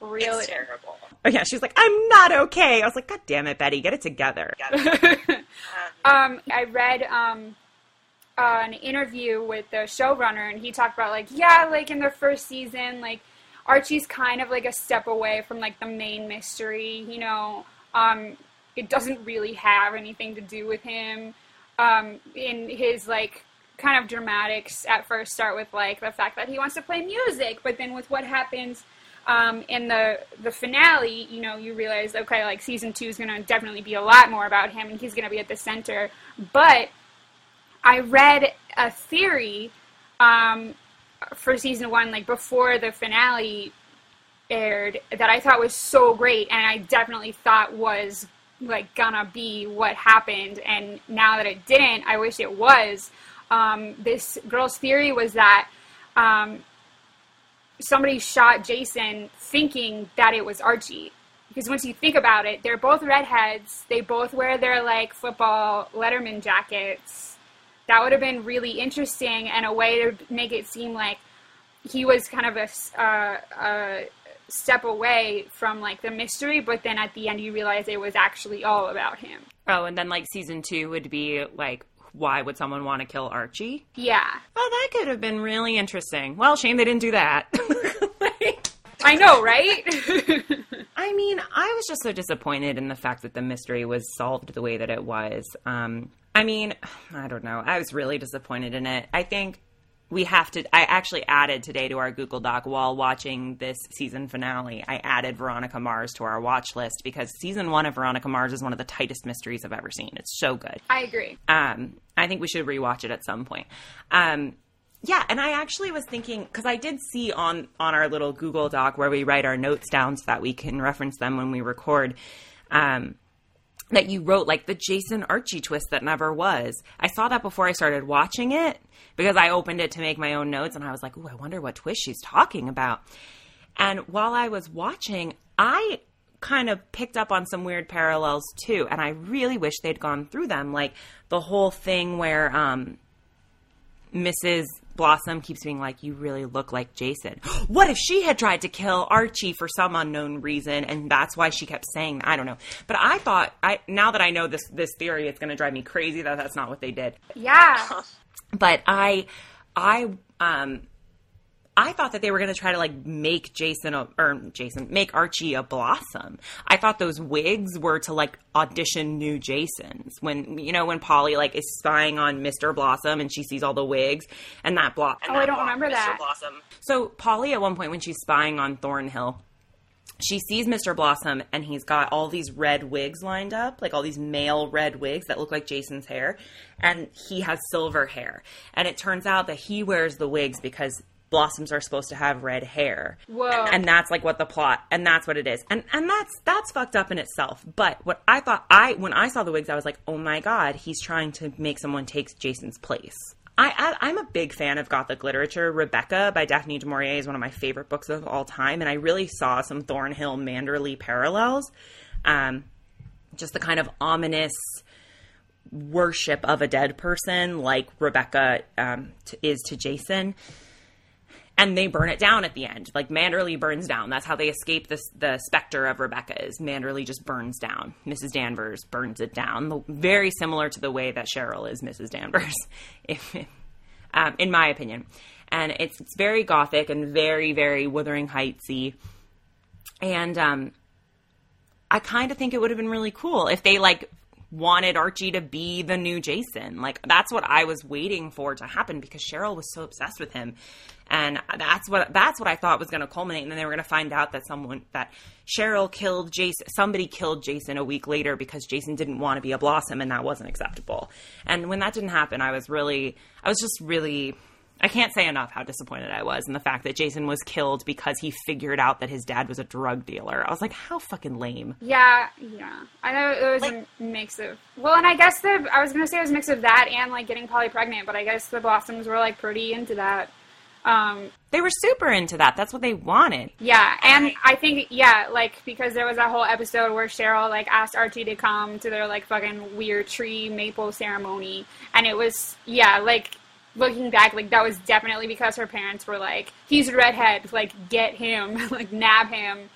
Reel it's it in." terrible. Oh, yeah, she's like, I'm not okay. I was like, God damn it, Betty, get it together. <laughs> Um, I read um, uh, an interview with the showrunner, and he talked about like, yeah, like in their first season, like Archie's kind of like a step away from like the main mystery. You know, um, it doesn't really have anything to do with him. Um, in his like kind of dramatics at first start with like the fact that he wants to play music, but then with what happens um, in the the finale, you know, you realize okay, like season two is going to definitely be a lot more about him, and he's going to be at the center. But I read a theory um, for season one, like before the finale aired that I thought was so great, and I definitely thought was like gonna be what happened. And now that it didn't, I wish it was. Um, this girl's theory was that um, somebody shot Jason thinking that it was Archie. Because once you think about it, they're both redheads. They both wear their like football Letterman jackets. That would have been really interesting and a way to make it seem like he was kind of a, uh, a step away from like the mystery, but then at the end you realize it was actually all about him. Oh, and then like season two would be like, why would someone want to kill Archie? Yeah. Oh, that could have been really interesting. Well, shame they didn't do that. <laughs> I know, right? <laughs> I mean, I was just so disappointed in the fact that the mystery was solved the way that it was. Um, I mean, <sighs> I don't know. I was really disappointed in it. I think we have to. I actually added today to our Google Doc while watching this season finale. I added Veronica Mars to our watch list because season one of Veronica Mars is one of the tightest mysteries I've ever seen. It's so good. I agree. Um, I think we should rewatch it at some point. Um, yeah, and I actually was thinking because I did see on on our little Google Doc where we write our notes down so that we can reference them when we record. Um, that you wrote like the Jason Archie twist that never was. I saw that before I started watching it because I opened it to make my own notes and I was like, "Ooh, I wonder what twist she's talking about." And while I was watching, I kind of picked up on some weird parallels too, and I really wish they'd gone through them like the whole thing where um Mrs. Blossom keeps being like, "You really look like Jason." <gasps> What if she had tried to kill Archie for some unknown reason, and that's why she kept saying? That? I don't know. But I thought, I now that I know this this theory, it's going to drive me crazy that that's not what they did. Yeah. But I, I, um, I thought that they were going to try to like make Jason a, or Jason make Archie a Blossom. I thought those wigs were to like audition new Jasons. When you know when Polly like is spying on Mr. Blossom and she sees all the wigs and that block. Oh, I don't remember Mr. that. Blossom. So Polly at one point when she's spying on Thornhill, she sees Mr. Blossom and he's got all these red wigs lined up, like all these male red wigs that look like Jason's hair, and he has silver hair. And it turns out that he wears the wigs because blossoms are supposed to have red hair. Whoa. And that's like what the plot and that's what it is. And and that's that's fucked up in itself. But what I thought I when I saw the wigs I was like, "Oh my god, he's trying to make someone take Jason's place." I, I, I'm a big fan of Gothic literature. Rebecca by Daphne du Maurier is one of my favorite books of all time, and I really saw some Thornhill Manderley parallels. Um, just the kind of ominous worship of a dead person, like Rebecca um, t- is to Jason. And they burn it down at the end. Like Manderley burns down. That's how they escape this, the specter of Rebecca. Is Manderley just burns down? Mrs. Danvers burns it down. Very similar to the way that Cheryl is Mrs. Danvers, <laughs> if, um, in my opinion. And it's it's very gothic and very very Wuthering Heightsy. And um, I kind of think it would have been really cool if they like wanted Archie to be the new Jason. Like that's what I was waiting for to happen because Cheryl was so obsessed with him. And that's what that's what I thought was going to culminate and then they were going to find out that someone that Cheryl killed Jason somebody killed Jason a week later because Jason didn't want to be a blossom and that wasn't acceptable. And when that didn't happen, I was really I was just really I can't say enough how disappointed I was in the fact that Jason was killed because he figured out that his dad was a drug dealer. I was like, how fucking lame. Yeah, yeah. I know it was a mix of well, and I guess the I was gonna say it was a mix of that and like getting Polly pregnant, but I guess the Blossoms were like pretty into that. Um, They were super into that. That's what they wanted. yeah, and I think yeah, like because there was that whole episode where Cheryl like asked Archie to come to their like fucking weird tree maple ceremony, and it was yeah, like looking back, like that was definitely because her parents were like, he's a redhead, like get him, <laughs> like nab him,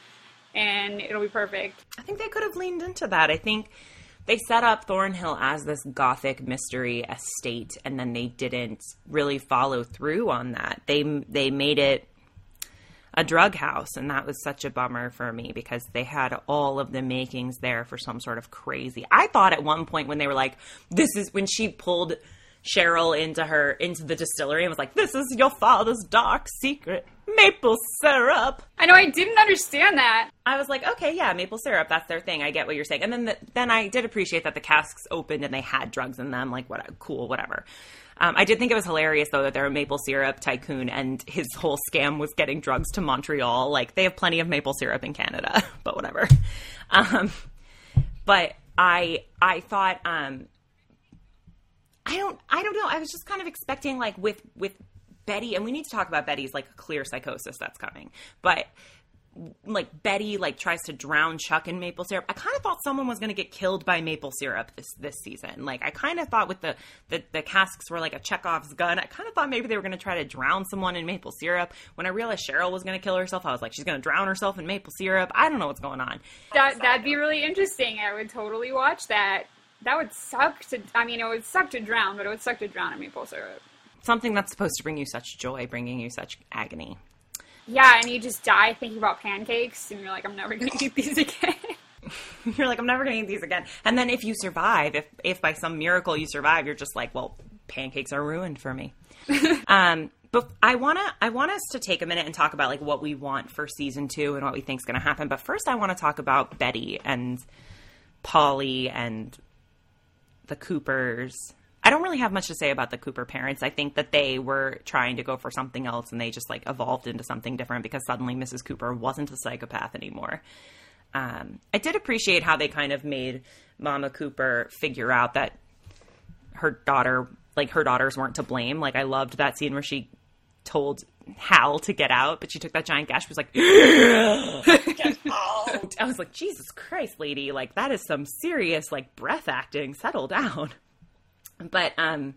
and it'll be perfect. I think they could have leaned into that. I think they set up Thornhill as this gothic mystery estate, and then they didn't really follow through on that. They they made it a drug house, and that was such a bummer for me because they had all of the makings there for some sort of crazy. I thought at one point when they were like, "This is when she pulled." Cheryl into her into the distillery and was like, "This is your father's dark secret, maple syrup." I know I didn't understand that. I was like, okay, yeah, maple syrup, that's their thing. I get what you're saying. And then the, then I did appreciate that the casks opened and they had drugs in them. Like, what? Cool, whatever. Um, I did think it was hilarious though that they're a maple syrup tycoon and his whole scam was getting drugs to Montreal. Like they have plenty of maple syrup in Canada, <laughs> but whatever. Um, but I I thought um, I don't I don't know. I was just kind of expecting like with with Betty, and we need to talk about Betty's like clear psychosis that's coming, but like Betty like tries to drown Chuck in maple syrup. I kind of thought someone was going to get killed by maple syrup this this season. Like I kind of thought with the, the the casks were like a Chekhov's gun. I kind of thought maybe they were going to try to drown someone in maple syrup. When I realized Cheryl was going to kill herself, I was like, she's going to drown herself in maple syrup. I don't know what's going on. That that'd be really interesting. I would totally watch that. That would suck to. I mean, it would suck to drown, but it would suck to drown in maple syrup. Something that's supposed to bring you such joy, bringing you such agony. Yeah, and you just die thinking about pancakes, and you're like, I'm never going <laughs> to eat these again. <laughs> you're like, I'm never going to eat these again. And then if you survive, if if by some miracle you survive, you're just like, well, pancakes are ruined for me. <laughs> um, but I wanna I want us to take a minute and talk about like what we want for season two and what we think is going to happen. But first, I want to talk about Betty and Polly and the Coopers I don't really have much to say about the Cooper parents. I think that they were trying to go for something else and they just like evolved into something different because suddenly Mrs. Cooper wasn't a psychopath anymore. Um, I did appreciate how they kind of made Mama Cooper figure out that her daughter, like her daughters weren't to blame. Like I loved that scene where she told Hal to get out, but she took that giant gash. She was like, <gasps> I was like, Jesus Christ, lady, like that is some serious like breath acting. Settle down. <laughs> But um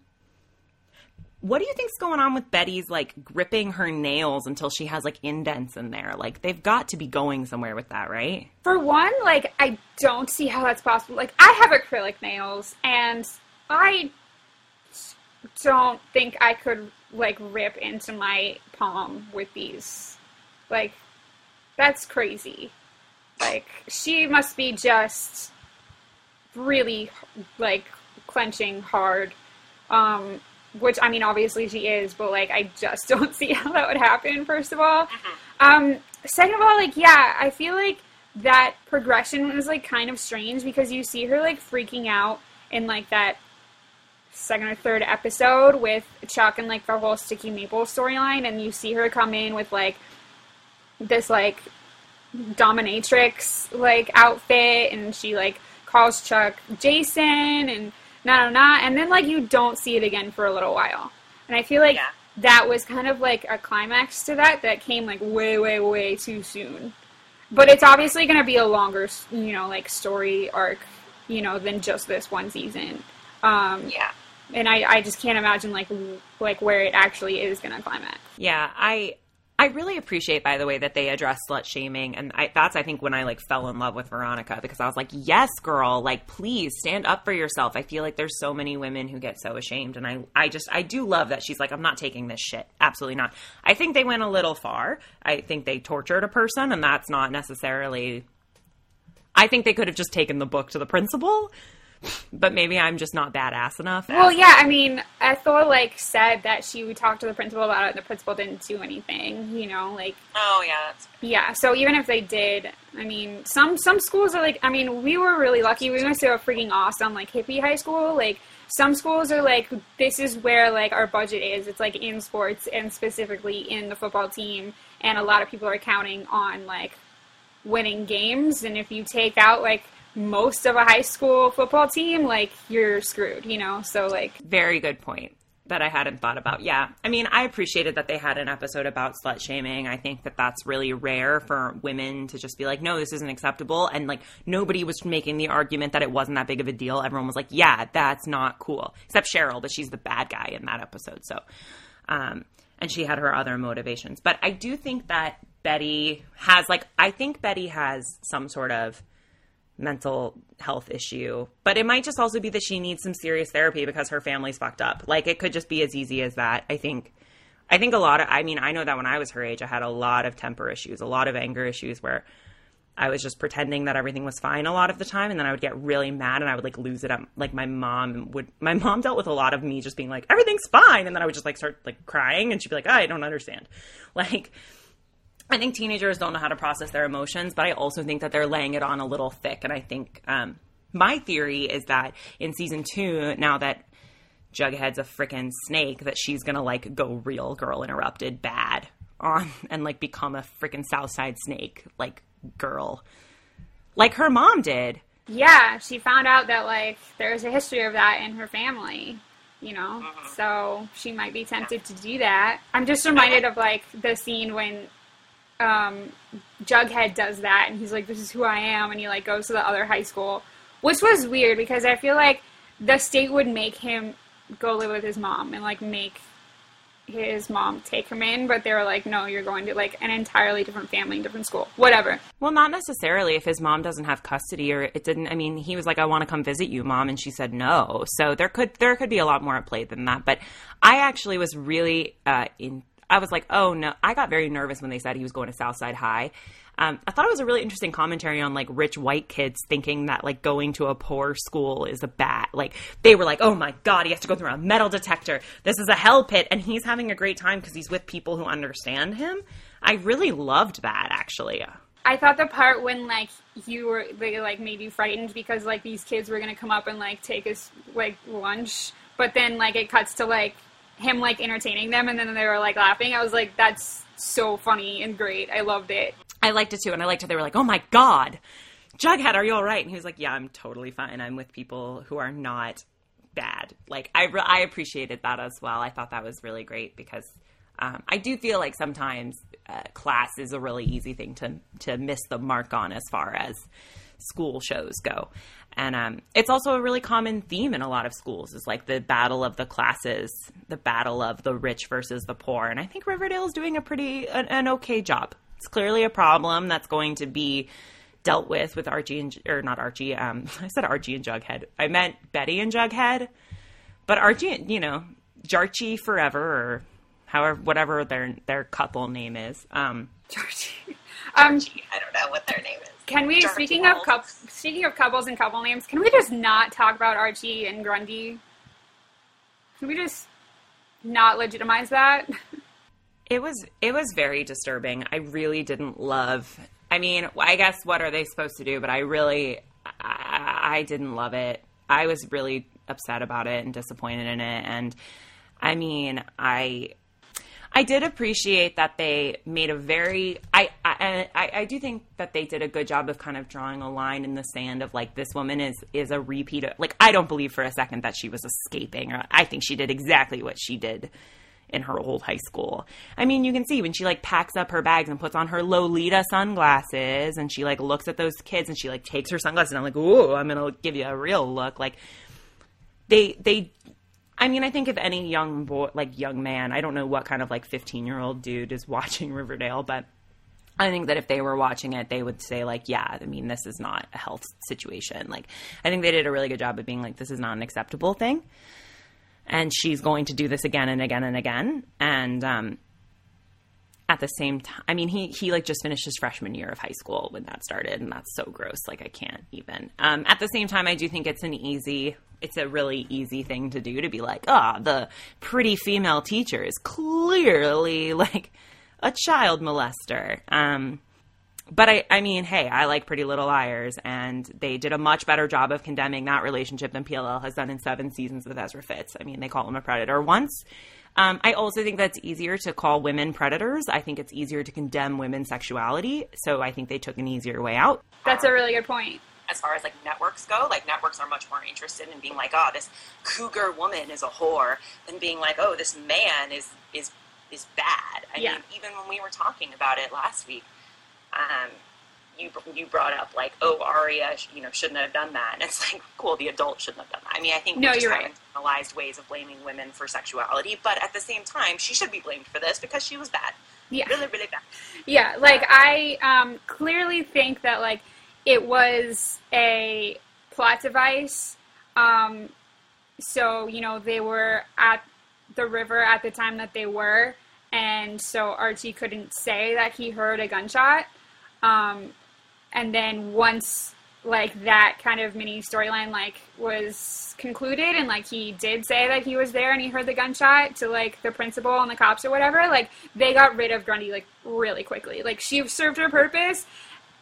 what do you think's going on with Betty's like gripping her nails until she has like indents in there? Like they've got to be going somewhere with that, right? For one, like I don't see how that's possible. Like I have acrylic nails and I don't think I could like rip into my palm with these. Like that's crazy. Like she must be just really like clenching hard. Um, which I mean, obviously she is, but like I just <laughs> don't see how that would happen. First of all, mm-hmm. um, second of all, like yeah, I feel like that progression was like kind of strange because you see her like freaking out in like that second or third episode with Chuck and like the whole Sticky Maple storyline, and you see her come in with like this like dominatrix like outfit, and she like calls Chuck Jason and no, no, no. And then like you don't see it again for a little while. And I feel like yeah. that was kind of like a climax to that that came like way, way, way too soon. But it's obviously going to be a longer, you know, like story arc, you know, than just this one season. Um, yeah. And I, I just can't imagine like like where it actually is going to climax. Yeah, I I really appreciate, by the way, that they address slut shaming, and I, that's I think when I like fell in love with Veronica because I was like, yes, girl, like please stand up for yourself. I feel like there's so many women who get so ashamed, and I I just I do love that she's like, I'm not taking this shit, absolutely not. I think they went a little far. I think they tortured a person, and that's not necessarily. I think they could have just taken the book to the principal but maybe I'm just not badass enough. Well, yeah, I mean, Ethel like said that she would talk to the principal about it, and the principal didn't do anything. You know, like oh yeah, that's yeah. So even if they did, I mean, some some schools are like, I mean, we were really lucky. We went to a freaking awesome like hippie high school. Like some schools are like, this is where like our budget is. It's like in sports and specifically in the football team, and a lot of people are counting on like winning games. And if you take out like most of a high school football team, like you're screwed, you know? So like very good point that I hadn't thought about. Yeah. I mean, I appreciated that they had an episode about slut shaming. I think that that's really rare for women to just be like, no, this isn't acceptable. And like, nobody was making the argument that it wasn't that big of a deal. Everyone was like, yeah, that's not cool. Except Cheryl, but she's the bad guy in that episode. So, um, and she had her other motivations. But I do think that Betty has, like, I think Betty has some sort of mental health issue. But it might just also be that she needs some serious therapy because her family's fucked up. Like it could just be as easy as that. I think I think a lot of I mean, I know that when I was her age, I had a lot of temper issues, a lot of anger issues where I was just pretending that everything was fine a lot of the time and then I would get really mad and I would like lose it up like my mom would my mom dealt with a lot of me just being like everything's fine and then I would just like start like crying and she'd be like, "I don't understand." Like I think teenagers don't know how to process their emotions, but I also think that they're laying it on a little thick. And I think um, my theory is that in season two, now that Jughead's a freaking snake that she's gonna like go real girl interrupted bad on <laughs> and like become a freaking Southside snake like girl, like her mom did. Yeah, she found out that like there's a history of that in her family, you know. So she might be tempted to do that. I'm just reminded of like the scene when um, Jughead does that, and he's like, "This is who I am," and he like goes to the other high school, which was weird because I feel like the state would make him go live with his mom and like make his mom take him in, but they were like, "No, you're going to like an entirely different family, different school, whatever." Well, not necessarily if his mom doesn't have custody or it didn't. I mean, he was like, "I want to come visit you, mom," and she said no. So there could there could be a lot more at play than that. But I actually was really uh, in. I was like, "Oh no!" I got very nervous when they said he was going to Southside High. Um, I thought it was a really interesting commentary on like rich white kids thinking that like going to a poor school is a bad. Like they were like, "Oh my god, he has to go through a metal detector. This is a hell pit," and he's having a great time because he's with people who understand him. I really loved that actually. I thought the part when like you were they like made you frightened because like these kids were gonna come up and like take his like lunch, but then like it cuts to like him like entertaining them and then they were like laughing. I was like, that's so funny and great. I loved it. I liked it too, and I liked how they were like, "Oh my god, Jughead, are you all right?" And he was like, "Yeah, I'm totally fine. I'm with people who are not bad." Like I, re- I appreciated that as well. I thought that was really great because um, I do feel like sometimes uh, class is a really easy thing to to miss the mark on as far as school shows go. And um, it's also a really common theme in a lot of schools is like the battle of the classes, the battle of the rich versus the poor. And I think Riverdale is doing a pretty an, an okay job. It's clearly a problem that's going to be dealt with with Archie and or not Archie. Um, <laughs> I said Archie and Jughead. I meant Betty and Jughead, but Archie, you know, Jarchie forever or however whatever their their couple name is. Um, Georgie. Um, I don't know what their name is. can we Georgie speaking of Wells. coup speaking of couples and couple names, can we just not talk about Archie and Grundy? Can we just not legitimize that? It was it was very disturbing. I really didn't love. I mean, I guess what are they supposed to do? But I really, I, I didn't love it. I was really upset about it and disappointed in it. And I mean, I I did appreciate that they made a very I I, I I do think that they did a good job of kind of drawing a line in the sand of like this woman is is a repeat of like I don't believe for a second that she was escaping or I think she did exactly what she did in her old high school. I mean, you can see when she like packs up her bags and puts on her Lolita sunglasses and she like looks at those kids and she like takes her sunglasses and I'm like, "Ooh, I'm going to give you a real look." Like they they I mean, I think if any young boy, like young man, I don't know what kind of like 15 year old dude is <laughs> watching Riverdale, but I think that if they were watching it, they would say, like, yeah, I mean, this is not a health situation. Like, I think they did a really good job of being like, this is not an acceptable thing. And she's going to do this again and again and again. And, um, at the same time, I mean, he, he like just finished his freshman year of high school when that started, and that's so gross. Like, I can't even. Um, at the same time, I do think it's an easy, it's a really easy thing to do to be like, ah, the pretty female teacher is clearly like a child molester. Um, but I, I mean, hey, I like Pretty Little Liars, and they did a much better job of condemning that relationship than PLL has done in seven seasons with Ezra Fitz. I mean, they call him a predator once. Um, I also think that's easier to call women predators. I think it's easier to condemn women's sexuality. So I think they took an easier way out. That's a really good point. As far as like networks go, like networks are much more interested in being like, oh, this cougar woman is a whore, than being like, oh, this man is is is bad. I Yeah. mean, even when we were talking about it last week, um, you you brought up like, oh, Aria you know, shouldn't have done that, and it's like, cool, the adult shouldn't have done that. I mean, I think No, we just have right. internalized ways of blaming women for sexuality, but at the same time, she should be blamed for this because she was bad, Yeah. really, really bad. Yeah, like I um, clearly think that like it was a plot device. Um, so you know they were at the river at the time that they were, and so Archie couldn't say that he heard a gunshot. Um, and then once like that kind of mini storyline like was concluded and like he did say that he was there and he heard the gunshot to like the principal and the cops or whatever like they got rid of grundy like really quickly. Like she served her purpose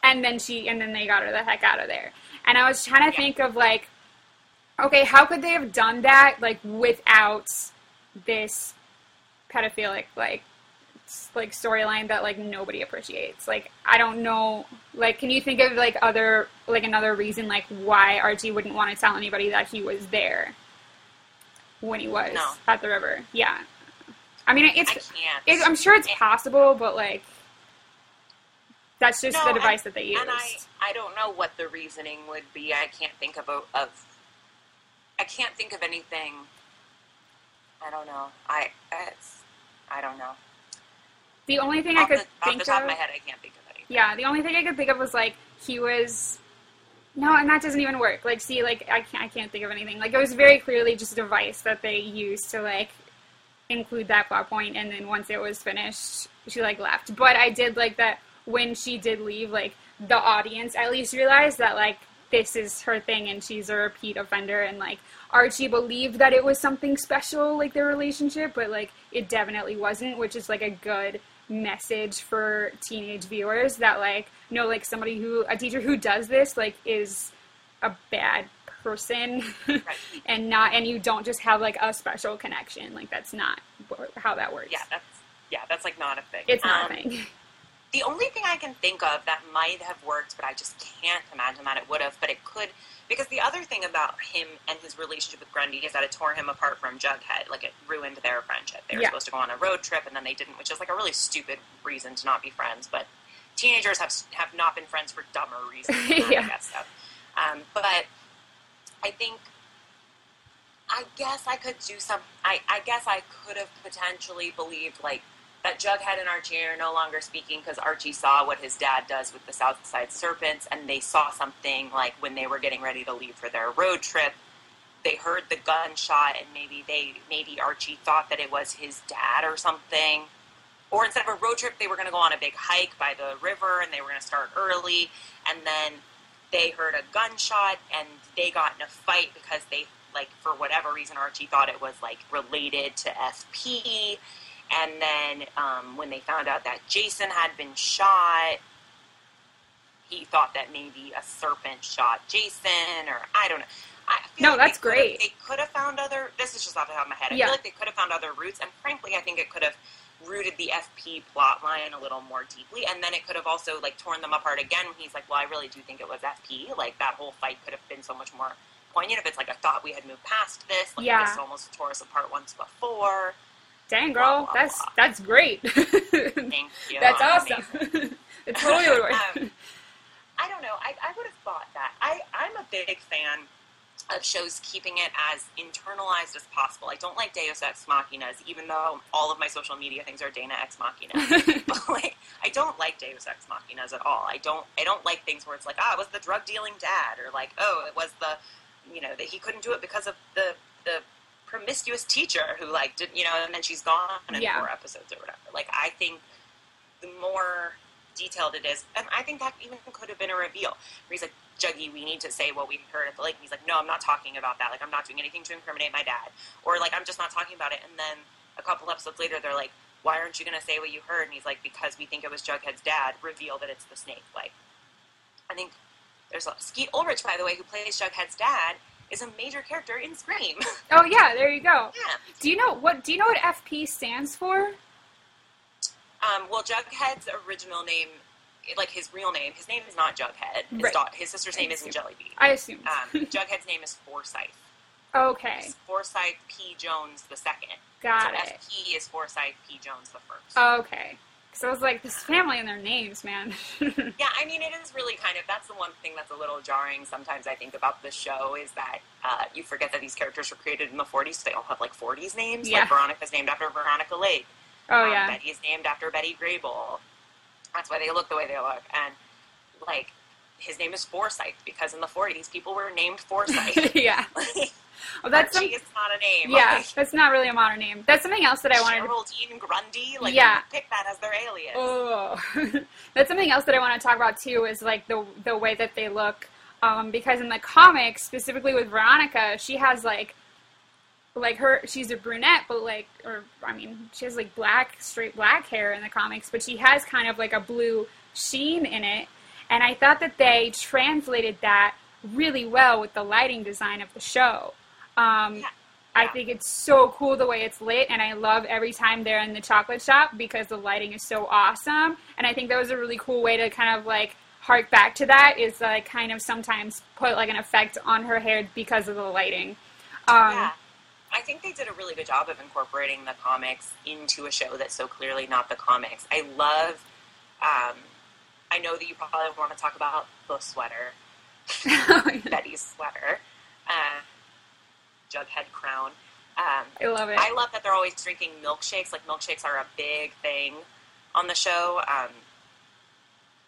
and then she and then they got her the heck out of there. And i was trying to think of like Okay, how could they have done that like without this pedophilic like like storyline that like nobody appreciates? Like I don't know. Like, can you think of like other like another reason like why Archie wouldn't want to tell anybody that he was there when he was No. at the river? Yeah. I mean, it's I can't. it, I'm sure it's possible, but like that's just No, the device that they used. And I, I don't know what the reasoning would be. I can't think of a, of. I can't think of anything. I don't know. I it's. I don't know. The only thing I could the, off think the top of, of my head, I can't think of anything. yeah, the only thing I could think of was like he was. No, and that doesn't even work. Like, see, like I can't, I can't think of anything. Like, it was very clearly just a device that they used to like include that plot point, and then once it was finished, she like left. But I did like that when she did leave, like the audience at least realized that like this is her thing, and she's a repeat offender, and like Archie believed that it was something special, like their relationship, but like it definitely wasn't, which is like a good message for teenage viewers that like no like somebody who a teacher who does this like is a bad person. <laughs> And not and you don't just have like a special connection. Like that's not how that works. Yeah, that's yeah, that's like not a thing. it's not Um, a thing. <laughs> The only thing I can think of that might have worked, but I just can't imagine that it would have, but it could, because the other thing about him and his relationship with Grundy is that it tore him apart from Jughead. Like, it ruined their friendship. They were Yeah. supposed to go on a road trip, and then they didn't, which is like a really stupid reason to not be friends, but teenagers have have not been friends for dumber reasons. <laughs> that, Yeah. I guess so. Um, but I think I guess I could do some. I, I guess I could have potentially believed like that Jughead and Archie are no longer speaking because Archie saw what his dad does with the Southside Serpents, and they saw something like when they were getting ready to leave for their road trip. They heard the gunshot, and maybe they maybe Archie thought that it was his dad or something. Or instead of a road trip, they were going to go on a big hike by the river, and they were going to start early. And then they heard a gunshot, and they got in a fight because they like for whatever reason Archie thought it was like related to FP. And then um, when they found out that Jason had been shot, he thought that maybe a serpent shot Jason, or I don't know. I feel No, like that's they could have- great. They could have found other. This is just off the top of my head. I Yeah. feel like they could have found other routes, and frankly, I think it could have rooted the FP plot line a little more deeply, and then it could have also like torn them apart again. When he's like, "Well, I really do think it was FP." Like that whole fight could have been so much more poignant if it's like I thought we had moved past this. Like Yeah. this almost tore us apart once before. Dang girl that's that's great <laughs> Thank you. that's awesome <laughs> amazing. it totally would work Um, I don't know. I, I would have thought that. I, I'm a big fan of shows keeping it as internalized as possible. I don't like Deus Ex Machinas, even though all of my social media things are Dana Ex Machina. <laughs> but like, I don't like Deus Ex Machinas at all. I don't. I don't like things where it's like, ah, it was the drug dealing dad, or like, oh, it was the, you know, that he couldn't do it because of the the promiscuous teacher who like did, you know, and then she's gone in Yeah. four episodes or whatever. Like, I think the more detailed it is, and I think that even could have been a reveal. Where he's like, Juggy, we need to say what we heard at the lake. And he's like, no, I'm not talking about that. Like, I'm not doing anything to incriminate my dad. Or, like, I'm just not talking about it. And then a couple episodes later, they're like, why aren't you going to say what you heard? And he's like, because we think it was Jughead's dad. Reveal that it's the snake. Like, I think there's a, Skeet Ulrich, by the way, who plays Jughead's dad, is a major character in Scream. <laughs> oh yeah there you go yeah. do you know what do you know what fp stands for Um, well, Jughead's original name, like his real name, his name is not Jughead. His, Right. da- his sister's name isn't Jellybean. i assume Um, <laughs> Jughead's name is Forsyth. okay It's Forsyth P. Jones the second. got so it FP is Forsyth P. Jones the first. okay so i was like this family and their names man <laughs> yeah, I mean, it is really kind of that's the one thing that's a little jarring sometimes. I think about the show is that uh, you forget that these characters were created in the 40s. So they all have like 40s names. Yeah. Like Veronica's named after Veronica Lake. oh Um, yeah Betty's named after Betty Grable. That's why they look the way they look. And like his name is Forsyth because in the 40s people were named Forsyth. <laughs> yeah well that's some, Archie is not a name. yeah Like, that's not really a modern name that's something else that i wanted to Geraldine Grundy. Like Yeah. pick that as their alias. Oh, <laughs> that's something else that I want to talk about too. Is like the the way that they look, um, because in the comics, specifically with Veronica, she has like, like her, she's a brunette, but like, or I mean, she has like black, straight black hair in the comics, but she has kind of like a blue sheen in it, and I thought that they translated that really well with the lighting design of the show. Um, Yeah. I think it's so cool the way it's lit, and I love every time they're in the chocolate shop because the lighting is so awesome. And I think that was a really cool way to kind of like hark back to that is like kind of sometimes put like an effect on her hair because of the lighting. Um, Yeah. I think they did a really good job of incorporating the comics into a show that's so clearly not the comics. I love, um, I know that you probably want to talk about the sweater, <laughs> Betty's sweater, uh, Jughead crown. Um, I love it. I love that they're always drinking milkshakes. Like milkshakes are a big thing on the show. Um,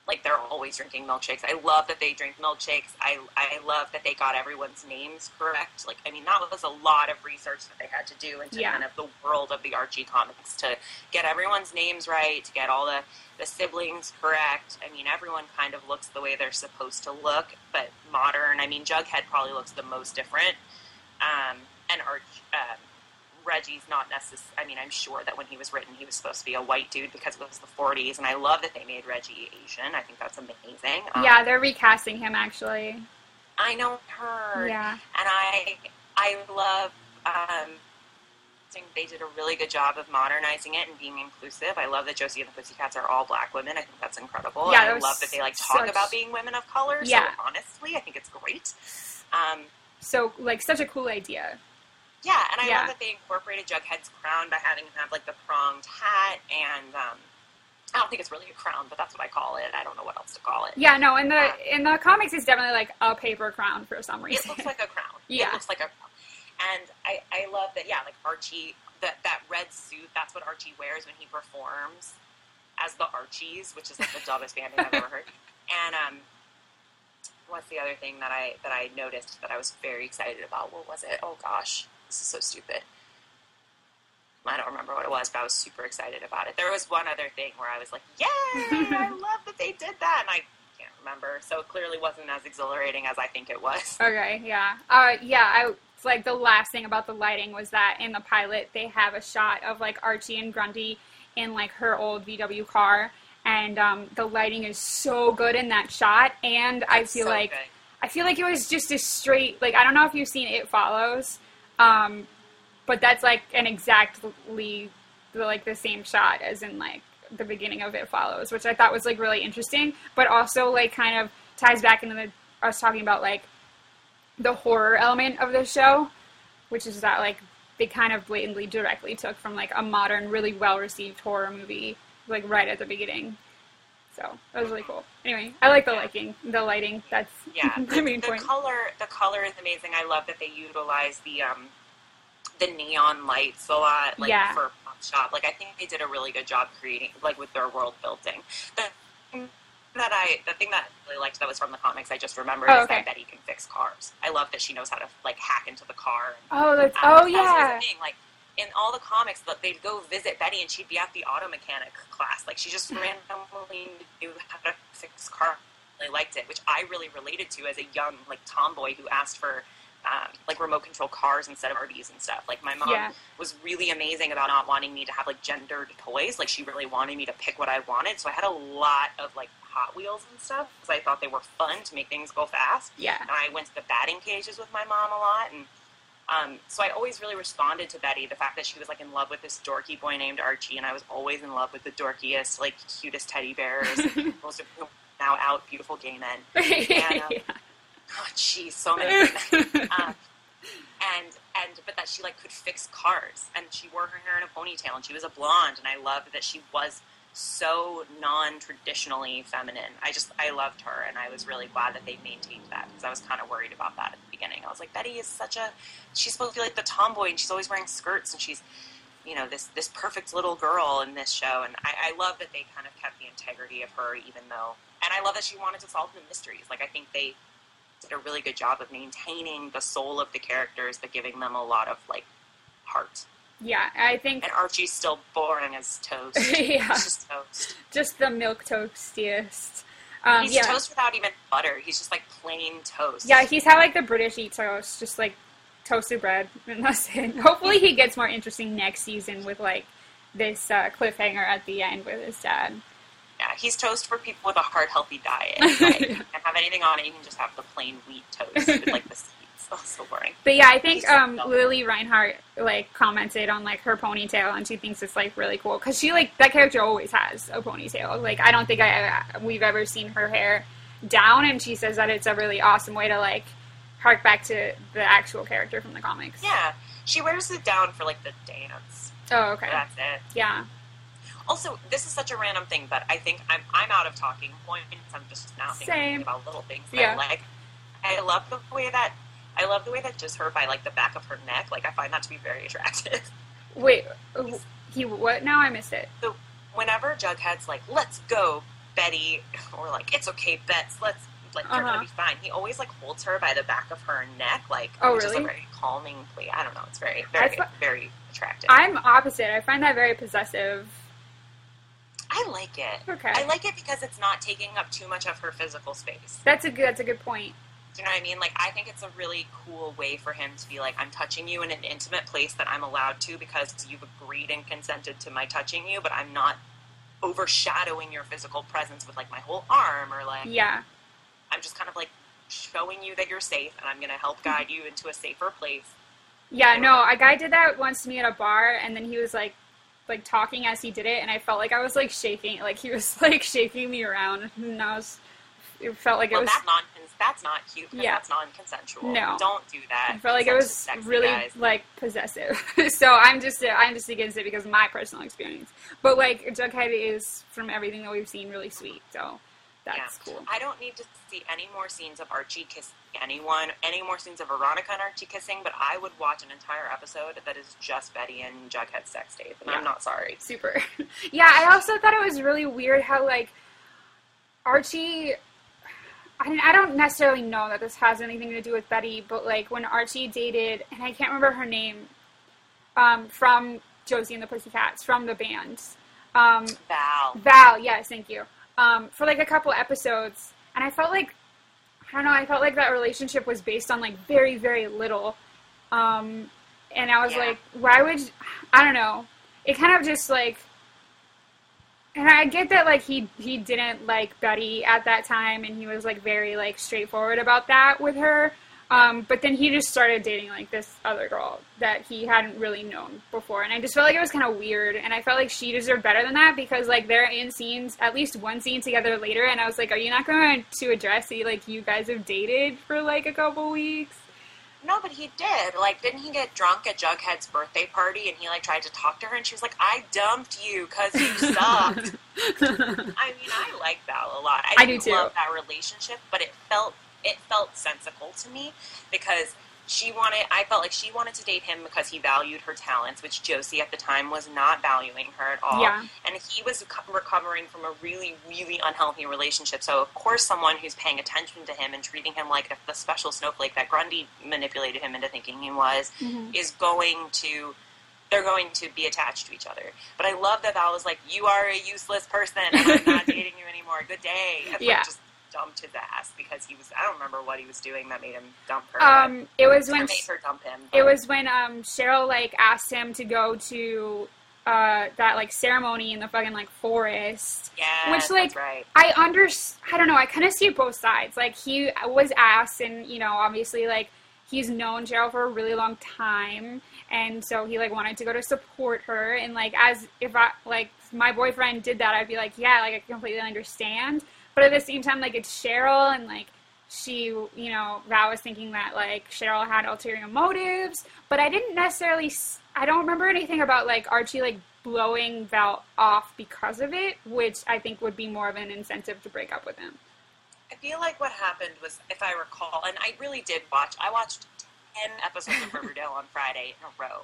like they're always drinking milkshakes. I love that they drink milkshakes. I I love that they got everyone's names correct. Like I mean that was a lot of research that they had to do into Yeah. kind of the world of the Archie comics to get everyone's names right, to get all the the siblings correct. I mean everyone kind of looks the way they're supposed to look, but modern. I mean Jughead probably looks the most different. Um, and Arch, um, Reggie's not necessary. I mean, I'm sure that when he was written, he was supposed to be a white dude because it was the 40s, and I love that they made Reggie Asian. I think that's amazing. Um, yeah, they're recasting him actually. I know her. Yeah. and I I love. Um, they did a really good job of modernizing it and being inclusive. I love that Josie and the Pussycats are all black women. I think that's incredible. Yeah, and I love that they like talk about being women of color. Yeah. So honestly, I think it's great. Um, So like such a cool idea. Yeah, and I Yeah. love that they incorporated Jughead's crown by having him have like the pronged hat, and um, I don't think it's really a crown, but that's what I call it. I don't know what else to call it. Yeah, no, in the Yeah. in the comics it's definitely like a paper crown for some reason. It looks like a crown. <laughs> Yeah. It looks like a crown. And I, I love that, yeah, like Archie, that, that red suit, that's what Archie wears when he performs as the Archies, which is like the dumbest band name I've ever heard. <laughs> And um, the other thing that I that I noticed that I was very excited about? What was it? Oh gosh, this is so stupid. I don't remember what it was, but I was super excited about it. There was one other thing where I was like, "Yay! I <laughs> love that they did that," and I can't remember. So it clearly wasn't as exhilarating as I think it was. <laughs> Okay, yeah. Uh, yeah, I, it's like the last thing about the lighting was that in the pilot they have a shot of like Archie and Grundy in like her old VW car, and um, the lighting is so good in that shot. And I feel So like good. I feel like it was just a straight like I don't know if you've seen It Follows, um, but that's like an exactly like the same shot as in like the beginning of It Follows, which I thought was like really interesting, but also like kind of ties back into the us talking about like the horror element of the show, which is that like they kind of blatantly directly took from like a modern, really well received horror movie, like right at the beginning. So that was really cool. Anyway, I like the lighting, the lighting. That's <laughs> Yeah, the the, main the point. color the color is amazing. I love that they utilize the um the neon lights a lot, like Yeah. for pop shop. Like I think they did a really good job creating like with their world building. The that I the thing that I really liked that was from the comics I just remembered Oh, is okay. that Betty can fix cars. I love that she knows how to like hack into the car. Oh, that's Um, oh that was always yeah. Like in all the comics, that they'd go visit Betty and she'd be at the auto mechanic class. Like she just randomly knew how to fix cars. I liked it, which I really related to as a young like tomboy who asked for um, like remote control cars instead of RVs and stuff. Like my mom Yeah. was really amazing about not wanting me to have like gendered toys. Like she really wanted me to pick what I wanted. So I had a lot of like Hot Wheels and stuff because I thought they were fun to make things go fast. Yeah. And I went to the batting cages with my mom a lot, and um, so I always really responded to Betty. The fact that she was like in love with this dorky boy named Archie, and I was always in love with the dorkiest, like cutest teddy bears, <laughs> most of whom now out beautiful gay men. <laughs> And, um, Oh, jeez, so many. <laughs> um, and and but that she like could fix cars, and she wore her hair in a ponytail, and she was a blonde, and I loved that she was so non-traditionally feminine. I just I loved her, and I was really glad that they maintained that because I was kind of worried about that at the beginning. I was like, Betty is such a she's supposed to be like the tomboy, and she's always wearing skirts, and she's you know this this perfect little girl in this show, and I, I love that they kind of kept the integrity of her, even though, and I love that she wanted to solve the mysteries. Like I think they did a really good job of maintaining the soul of the characters, but giving them a lot of like heart. Yeah, I think And Archie's still boring as toast. <laughs> Yeah. He's just toast. just the milk toastiest. Um, He's yeah. toast without even butter. He's just like plain toast. Yeah, he's how like the British eat toast, just like toasted bread, and that's it. <laughs> Hopefully, he gets more interesting next season with like this uh, cliffhanger at the end with his dad. Yeah, he's toast for people with a heart healthy diet. <laughs> Like, you can't have anything on it. You can just have the plain wheat toast with like the so boring. But yeah, I think um. Lili Reinhart like commented on like her ponytail, and she thinks it's like really cool because she like that character always has a ponytail. Like I don't think I we've ever seen her hair down, and she says that it's a really awesome way to like hark back to the actual character from the comics. Yeah, she wears it down for like the dance. Oh, okay. That's it. Yeah. Also, this is such a random thing, but I think I'm I'm out of talking points. I'm just now thinking Same. about little things that Yeah. I like. I love the way that I love the way that just her by like the back of her neck. Like I find that to be very attractive. <laughs> Wait, uh, he what? Now I missed it. So whenever Jughead's like, "Let's go, Betty," <laughs> or like, "It's okay, Bets," let's like you're Uh-huh. gonna be fine. He always like holds her by the back of her neck, like Oh, which is really? a very calming play. I don't know. It's very very fi- very attractive. I'm opposite. I find that very possessive. I like it. Okay. I like it because it's not taking up too much of her physical space. That's a good. That's a good point. Do you know what I mean? Like, I think it's a really cool way for him to be like, I'm touching you in an intimate place that I'm allowed to because you've agreed and consented to my touching you, but I'm not overshadowing your physical presence with like my whole arm or like Yeah. I'm just kind of like showing you that you're safe and I'm going to help <laughs> guide you into a safer place. Yeah, no, a guy did that once to me at a bar, and then he was like, like talking as he did it, and I felt like I was like shaking, like he was <laughs> like shaking me around, and I was, it felt like it Well, was, that's not cute Yeah. that's non-consensual. No. Don't do that. I felt like it was sexy, really guys. like possessive. <laughs> so I'm just, I'm just against it because of my personal experience. But like Jughead is from everything that we've seen really sweet, so that's yeah. cool. I don't need to see any more scenes of Archie kissing anyone, any more scenes of Veronica and Archie kissing, but I would watch an entire episode that is just Betty and Jughead's sex tape, and Yeah. I'm not sorry. Super. <laughs> yeah, I also thought it was really weird how like Archie. I, don't necessarily know that this has anything to do with Betty, but like when Archie dated, and I can't remember her name, um, from Josie and the Pussycats, from the band, um, Val. Val. Yes, thank you. Um, for like a couple episodes, and I felt like I don't know. I felt like that relationship was based on like very, very little. Um, and I was Yeah. like, why would I don't know? It kind of just like, and I get that like he he didn't like Betty at that time, and he was like very like straightforward about that with her. Um, but then he just started dating like this other girl that he hadn't really known before, and I just felt like it was kind of weird. And I felt like she deserved better than that because like they're in scenes, at least one scene together later, and I was like, are you not going to address the like you guys have dated for like a couple weeks? No, but he did. Like, didn't he get drunk at Jughead's birthday party and he like tried to talk to her and she was like, "I dumped you because you <laughs> sucked." <laughs> I mean, I like Val a lot. I, I do too. love that relationship, but it felt it felt sensical to me because she wanted. I felt like she wanted to date him because he valued her talents, which Josie at the time was not valuing her at all. Yeah. And he was co- recovering from a really, really unhealthy relationship. So of course, someone who's paying attention to him and treating him like the special snowflake that Grundy manipulated him into thinking he was mm-hmm. is going to they're going to be attached to each other. But I love that Val was like, "You are a useless person, and I'm not <laughs> dating you anymore. Good day." And, like, Yeah. just dumped his ass because he was. I don't remember what he was doing that made him dump her. Um, it was when made her dump him. It was when um, Cheryl like asked him to go to uh, that like ceremony in the fucking like forest. Yes, which like that's right. I under I don't know. I kind of see both sides. Like he was asked, and you know, obviously like he's known Cheryl for a really long time, and so he like wanted to go to support her. And like as if I like my boyfriend did that, I'd be like, yeah, like I completely understand. But at the same time, like it's Cheryl, and like she, you know, Val was thinking that like Cheryl had ulterior motives, but I didn't necessarily. s- I don't remember anything about like Archie like blowing Val off because of it, which I think would be more of an incentive to break up with him. I feel like what happened was, if I recall, and I really did watch. I watched ten episodes of Riverdale on Friday in a row,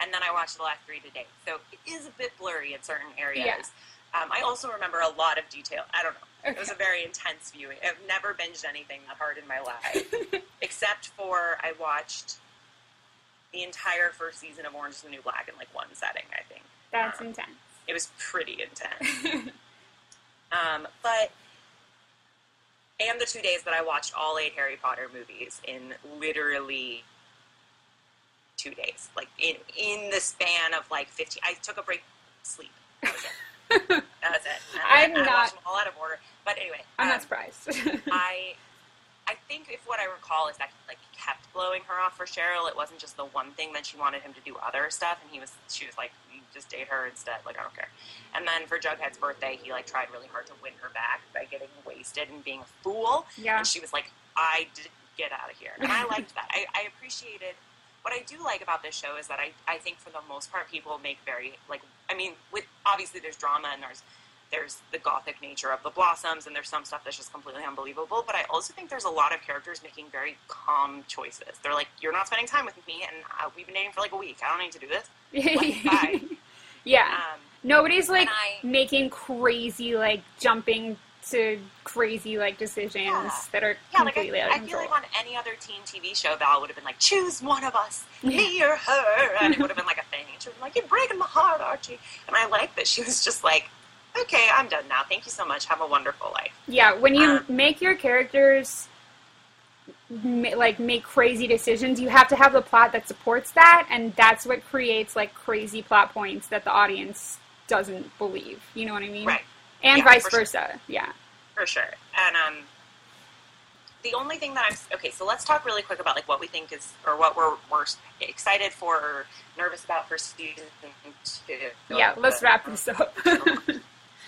and then I watched the last three today. So it is a bit blurry in certain areas. Yeah. Um, I also remember a lot of detail. I don't know. It was a very intense viewing. I've never binged anything that hard in my life, <laughs> except for I watched the entire first season of Orange is the New Black in like one setting. I think That's Um, intense. it was pretty intense. <laughs> um, but and the two days that I watched all eight Harry Potter movies in literally two days, like in in the span of like fifteen. I took a break, sleep. That was it. <laughs> Was I'm I, I not- them all out of order. But anyway, I'm um, not surprised. <laughs> I I think if what I recall is that he like kept blowing her off for Cheryl. It wasn't just the one thing that she wanted him to do other stuff, and he was she was like, "You just date her instead." Like I don't care. And then for Jughead's birthday, he like tried really hard to win her back by getting wasted and being a fool. yeah. And she was like, "I did get out of here," and I liked that. I, I appreciated. What I do like about this show is that I, I think for the most part people make very like I mean with obviously there's drama and there's there's the gothic nature of the blossoms and there's some stuff that's just completely unbelievable but i also think there's a lot of characters making very calm choices they're like you're not spending time with me and uh, we've been dating for like a week i don't need to do this like, <laughs> bye. yeah. um, Nobody's like I- making crazy like jumping to crazy like decisions Yeah. that are yeah like completely I, out of I feel like on any other teen tv show val would have been like choose one of us me or her and it would have been like a thing. And she would have been like you're breaking my heart archie. And i like that she was just like okay i'm done now. Thank you so much. Have a wonderful life. Yeah, when you Um, make your characters like make crazy decisions, you have to have the plot that supports that, and that's what creates like crazy plot points that the audience doesn't believe. You know what I mean? right And Yeah, vice for sure. versa. Yeah. For sure. And um, the only thing that I'm okay. So let's talk really quick about like what we think is or what we're we're excited for or nervous about for season two. Yeah. Let's wrap this up. <laughs>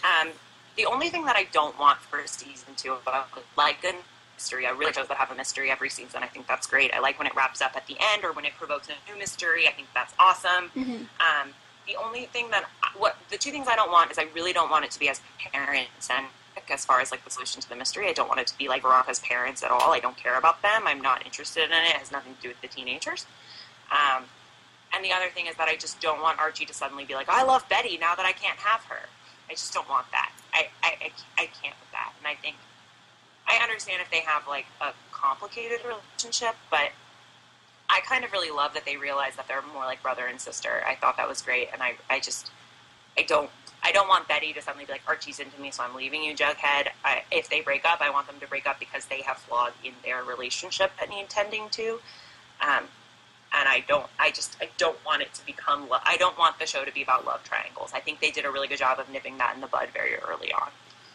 Um, the only thing that I don't want for season two of like a mystery, I really shows that have a mystery every season. I think that's great. I like when it wraps up at the end or when it provokes a new mystery. I think that's awesome. Mhm. Um, the only thing that what the two things I don't want is I really don't want it to be as parents and as far as like the solution to the mystery. I don't want it to be like Veronica's parents at all. I don't care about them. I'm not interested in it. It has nothing to do with the teenagers. Um, and the other thing is that I just don't want Archie to suddenly be like, I love Betty now that I can't have her. I just don't want that. I, I, I can't with that. And I think I understand if they have like a complicated relationship, but I kind of really love that they realize that they're more like brother and sister. I thought that was great, and I, I just, I don't, I don't want Betty to suddenly be like Archie's into me, so I'm leaving you, Jughead. I, if they break up, I want them to break up because they have flaws in their relationship that need tending to. Um, and I don't, I just, I don't want it to become. Lo- I don't want the show to be about love triangles. I think they did a really good job of nipping that in the bud very early on.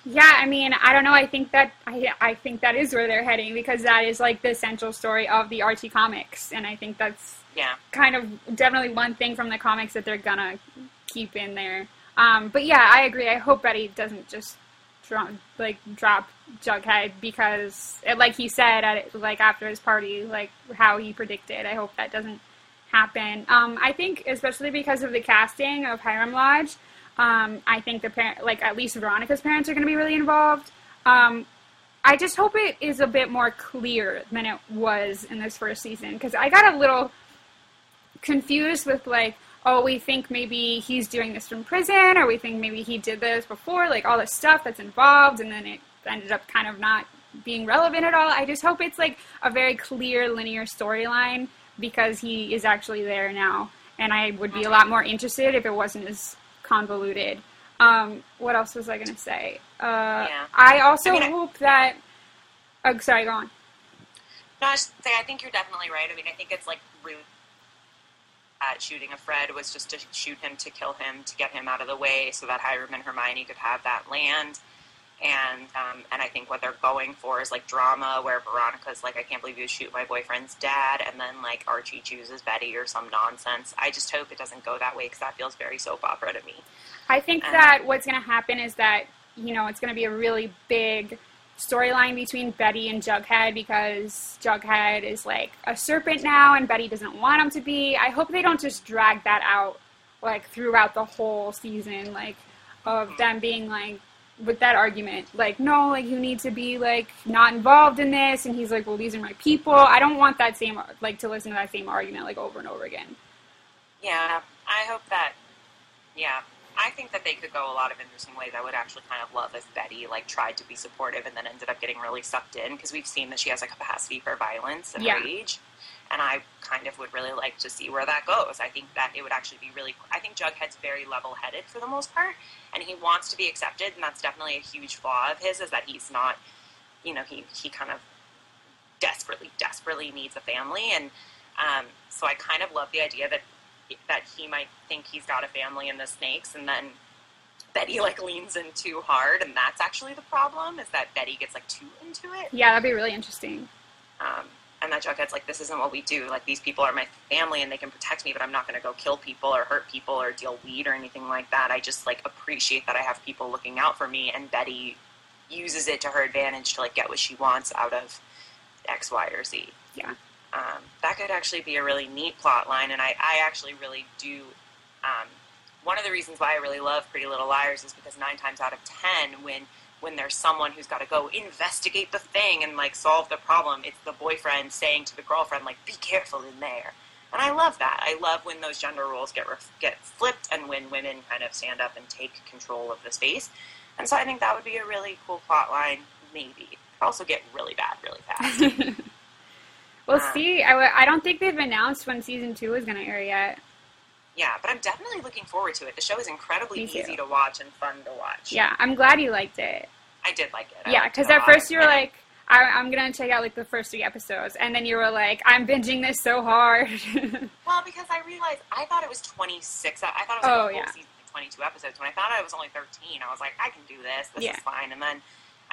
Yeah, I mean, I don't know. I think that I, I think that is where they're heading because that is like the central story of the Archie comics, and I think that's Yeah. kind of definitely one thing from the comics that they're gonna keep in there. Um, but yeah, I agree. I hope Betty doesn't just drop, like drop Jughead because, eh, like he said at like after his party, like how he predicted. I hope that doesn't happen. Um, I think especially because of the casting of Hiram Lodge. Um, I think the parent, like at least Veronica's parents, are going to be really involved. Um, I just hope it is a bit more clear than it was in this first season because I got a little confused with like, oh, we think maybe he's doing this from prison, or we think maybe he did this before, like all this stuff that's involved, and then it ended up kind of not being relevant at all. I just hope it's like a very clear linear storyline because he is actually there now, and I would be a lot more interested if it wasn't as convoluted. Um, what else was I going to say? Uh, Yeah. I also I mean, hope that. Oh, sorry, go on. No, I just say I think you're definitely right. I mean, I think it's like rude. At shooting of Fred was just to shoot him to kill him to get him out of the way so that Hiram and Hermione could have that land. And um, and I think what they're going for is like drama where Veronica's like, I can't believe you shoot my boyfriend's dad, and then like Archie chooses Betty or some nonsense. I just hope it doesn't go that way because that feels very soap opera to me. I think Um, that what's going to happen is that you know it's going to be a really big storyline between Betty and Jughead because Jughead is like a serpent now and Betty doesn't want him to be. I hope they don't just drag that out like throughout the whole season like of them being like with that argument like no like you need to be like not involved in this and he's like well these are my people. I don't want that same like to listen to that same argument like over and over again. Yeah, I hope that. Yeah, I think that they could go a lot of interesting ways. I would actually kind of love if Betty like tried to be supportive and then ended up getting really sucked in because we've seen that she has a capacity for violence and Yeah. rage, and I kind of would really like to see where that goes. I think that it would actually be really. I think Jughead's very level-headed for the most part, and he wants to be accepted, and that's definitely a huge flaw of his is that he's not. You know, he he kind of desperately, desperately needs a family, and um, so I kind of love the idea that that he might think he's got a family in the snakes, and then Betty like leans in too hard, and that's actually the problem. Is that Betty gets like too into it, Yeah, that'd be really interesting. um, and that Jughead's like, "This isn't what we do. Like these people are my family, and they can protect me, but I'm not going to go kill people or hurt people or deal weed or anything like that. I just like appreciate that I have people looking out for me." And Betty uses it to her advantage to like get what she wants out of X, Y, or Z. Yeah. um, that could actually be a really neat plot line and I, I actually really do um, one of the reasons why I really love Pretty Little Liars is because nine times out of ten when when there's someone who's got to go investigate the thing and like solve the problem it's the boyfriend saying to the girlfriend like be careful in there and I love that I love when those gender roles get ref- get flipped and when women kind of stand up and take control of the space and so I think that would be a really cool plot line maybe also get really bad really fast <laughs> We'll Um, see. I, w- I don't think they've announced when season two is going to air yet. Yeah, but I'm definitely looking forward to it. The show is incredibly easy to watch and fun to watch. Yeah, I'm glad you liked it. I did like it. I Yeah, because at first you were like, I, I'm going to check out like the first three episodes. And then you were like, I'm binging this so hard. <laughs> well, because I realized I thought it was 26. I I thought it was like Oh, yeah. season, of 22 episodes. When I found out it was only 13, I was like, I can do this. This Yeah. is fine. And then,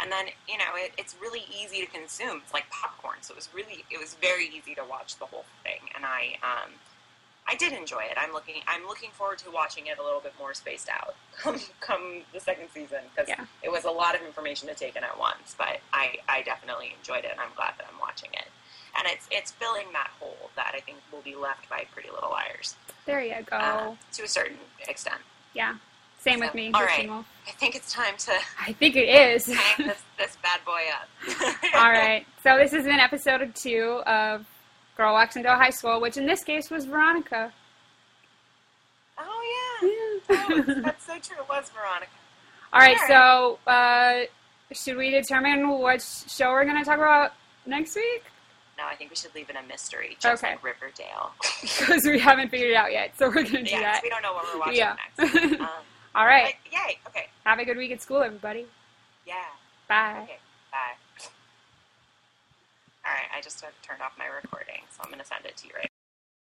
and then you know, it, it's really easy to consume. It's like popcorn, so it was really, it was very easy to watch the whole thing. And I, um, I did enjoy it. I'm looking, I'm looking forward to watching it a little bit more spaced out <laughs> come, come the second season because Yeah. it was a lot of information to take in at once. But I, I definitely enjoyed it, and I'm glad that I'm watching it. And it's, it's filling that hole that I think will be left by Pretty Little Liars there you go. uh, to a certain extent. yeah. Same with me. all with I think it's time to I think it is. <laughs> hang this, this bad boy up. <laughs> All right. So this has been episode two of Girl Walks into a High School, which in this case was Veronica. Oh yeah, that was- <laughs> that's so true. It was Veronica. All right, All so uh, should we determine what show we're going to talk about next week? No, I think we should leave it a mystery, just Okay. like Riverdale. <laughs> Because we haven't figured it out yet, so we're going to do yeah, that. we don't know what we're watching Yeah. next. Um, <laughs> All right. but yay. Okay. Have a good week at school, everybody. Yeah. Bye. Okay. All right. I just turned off my recording, so I'm gonna send it to you right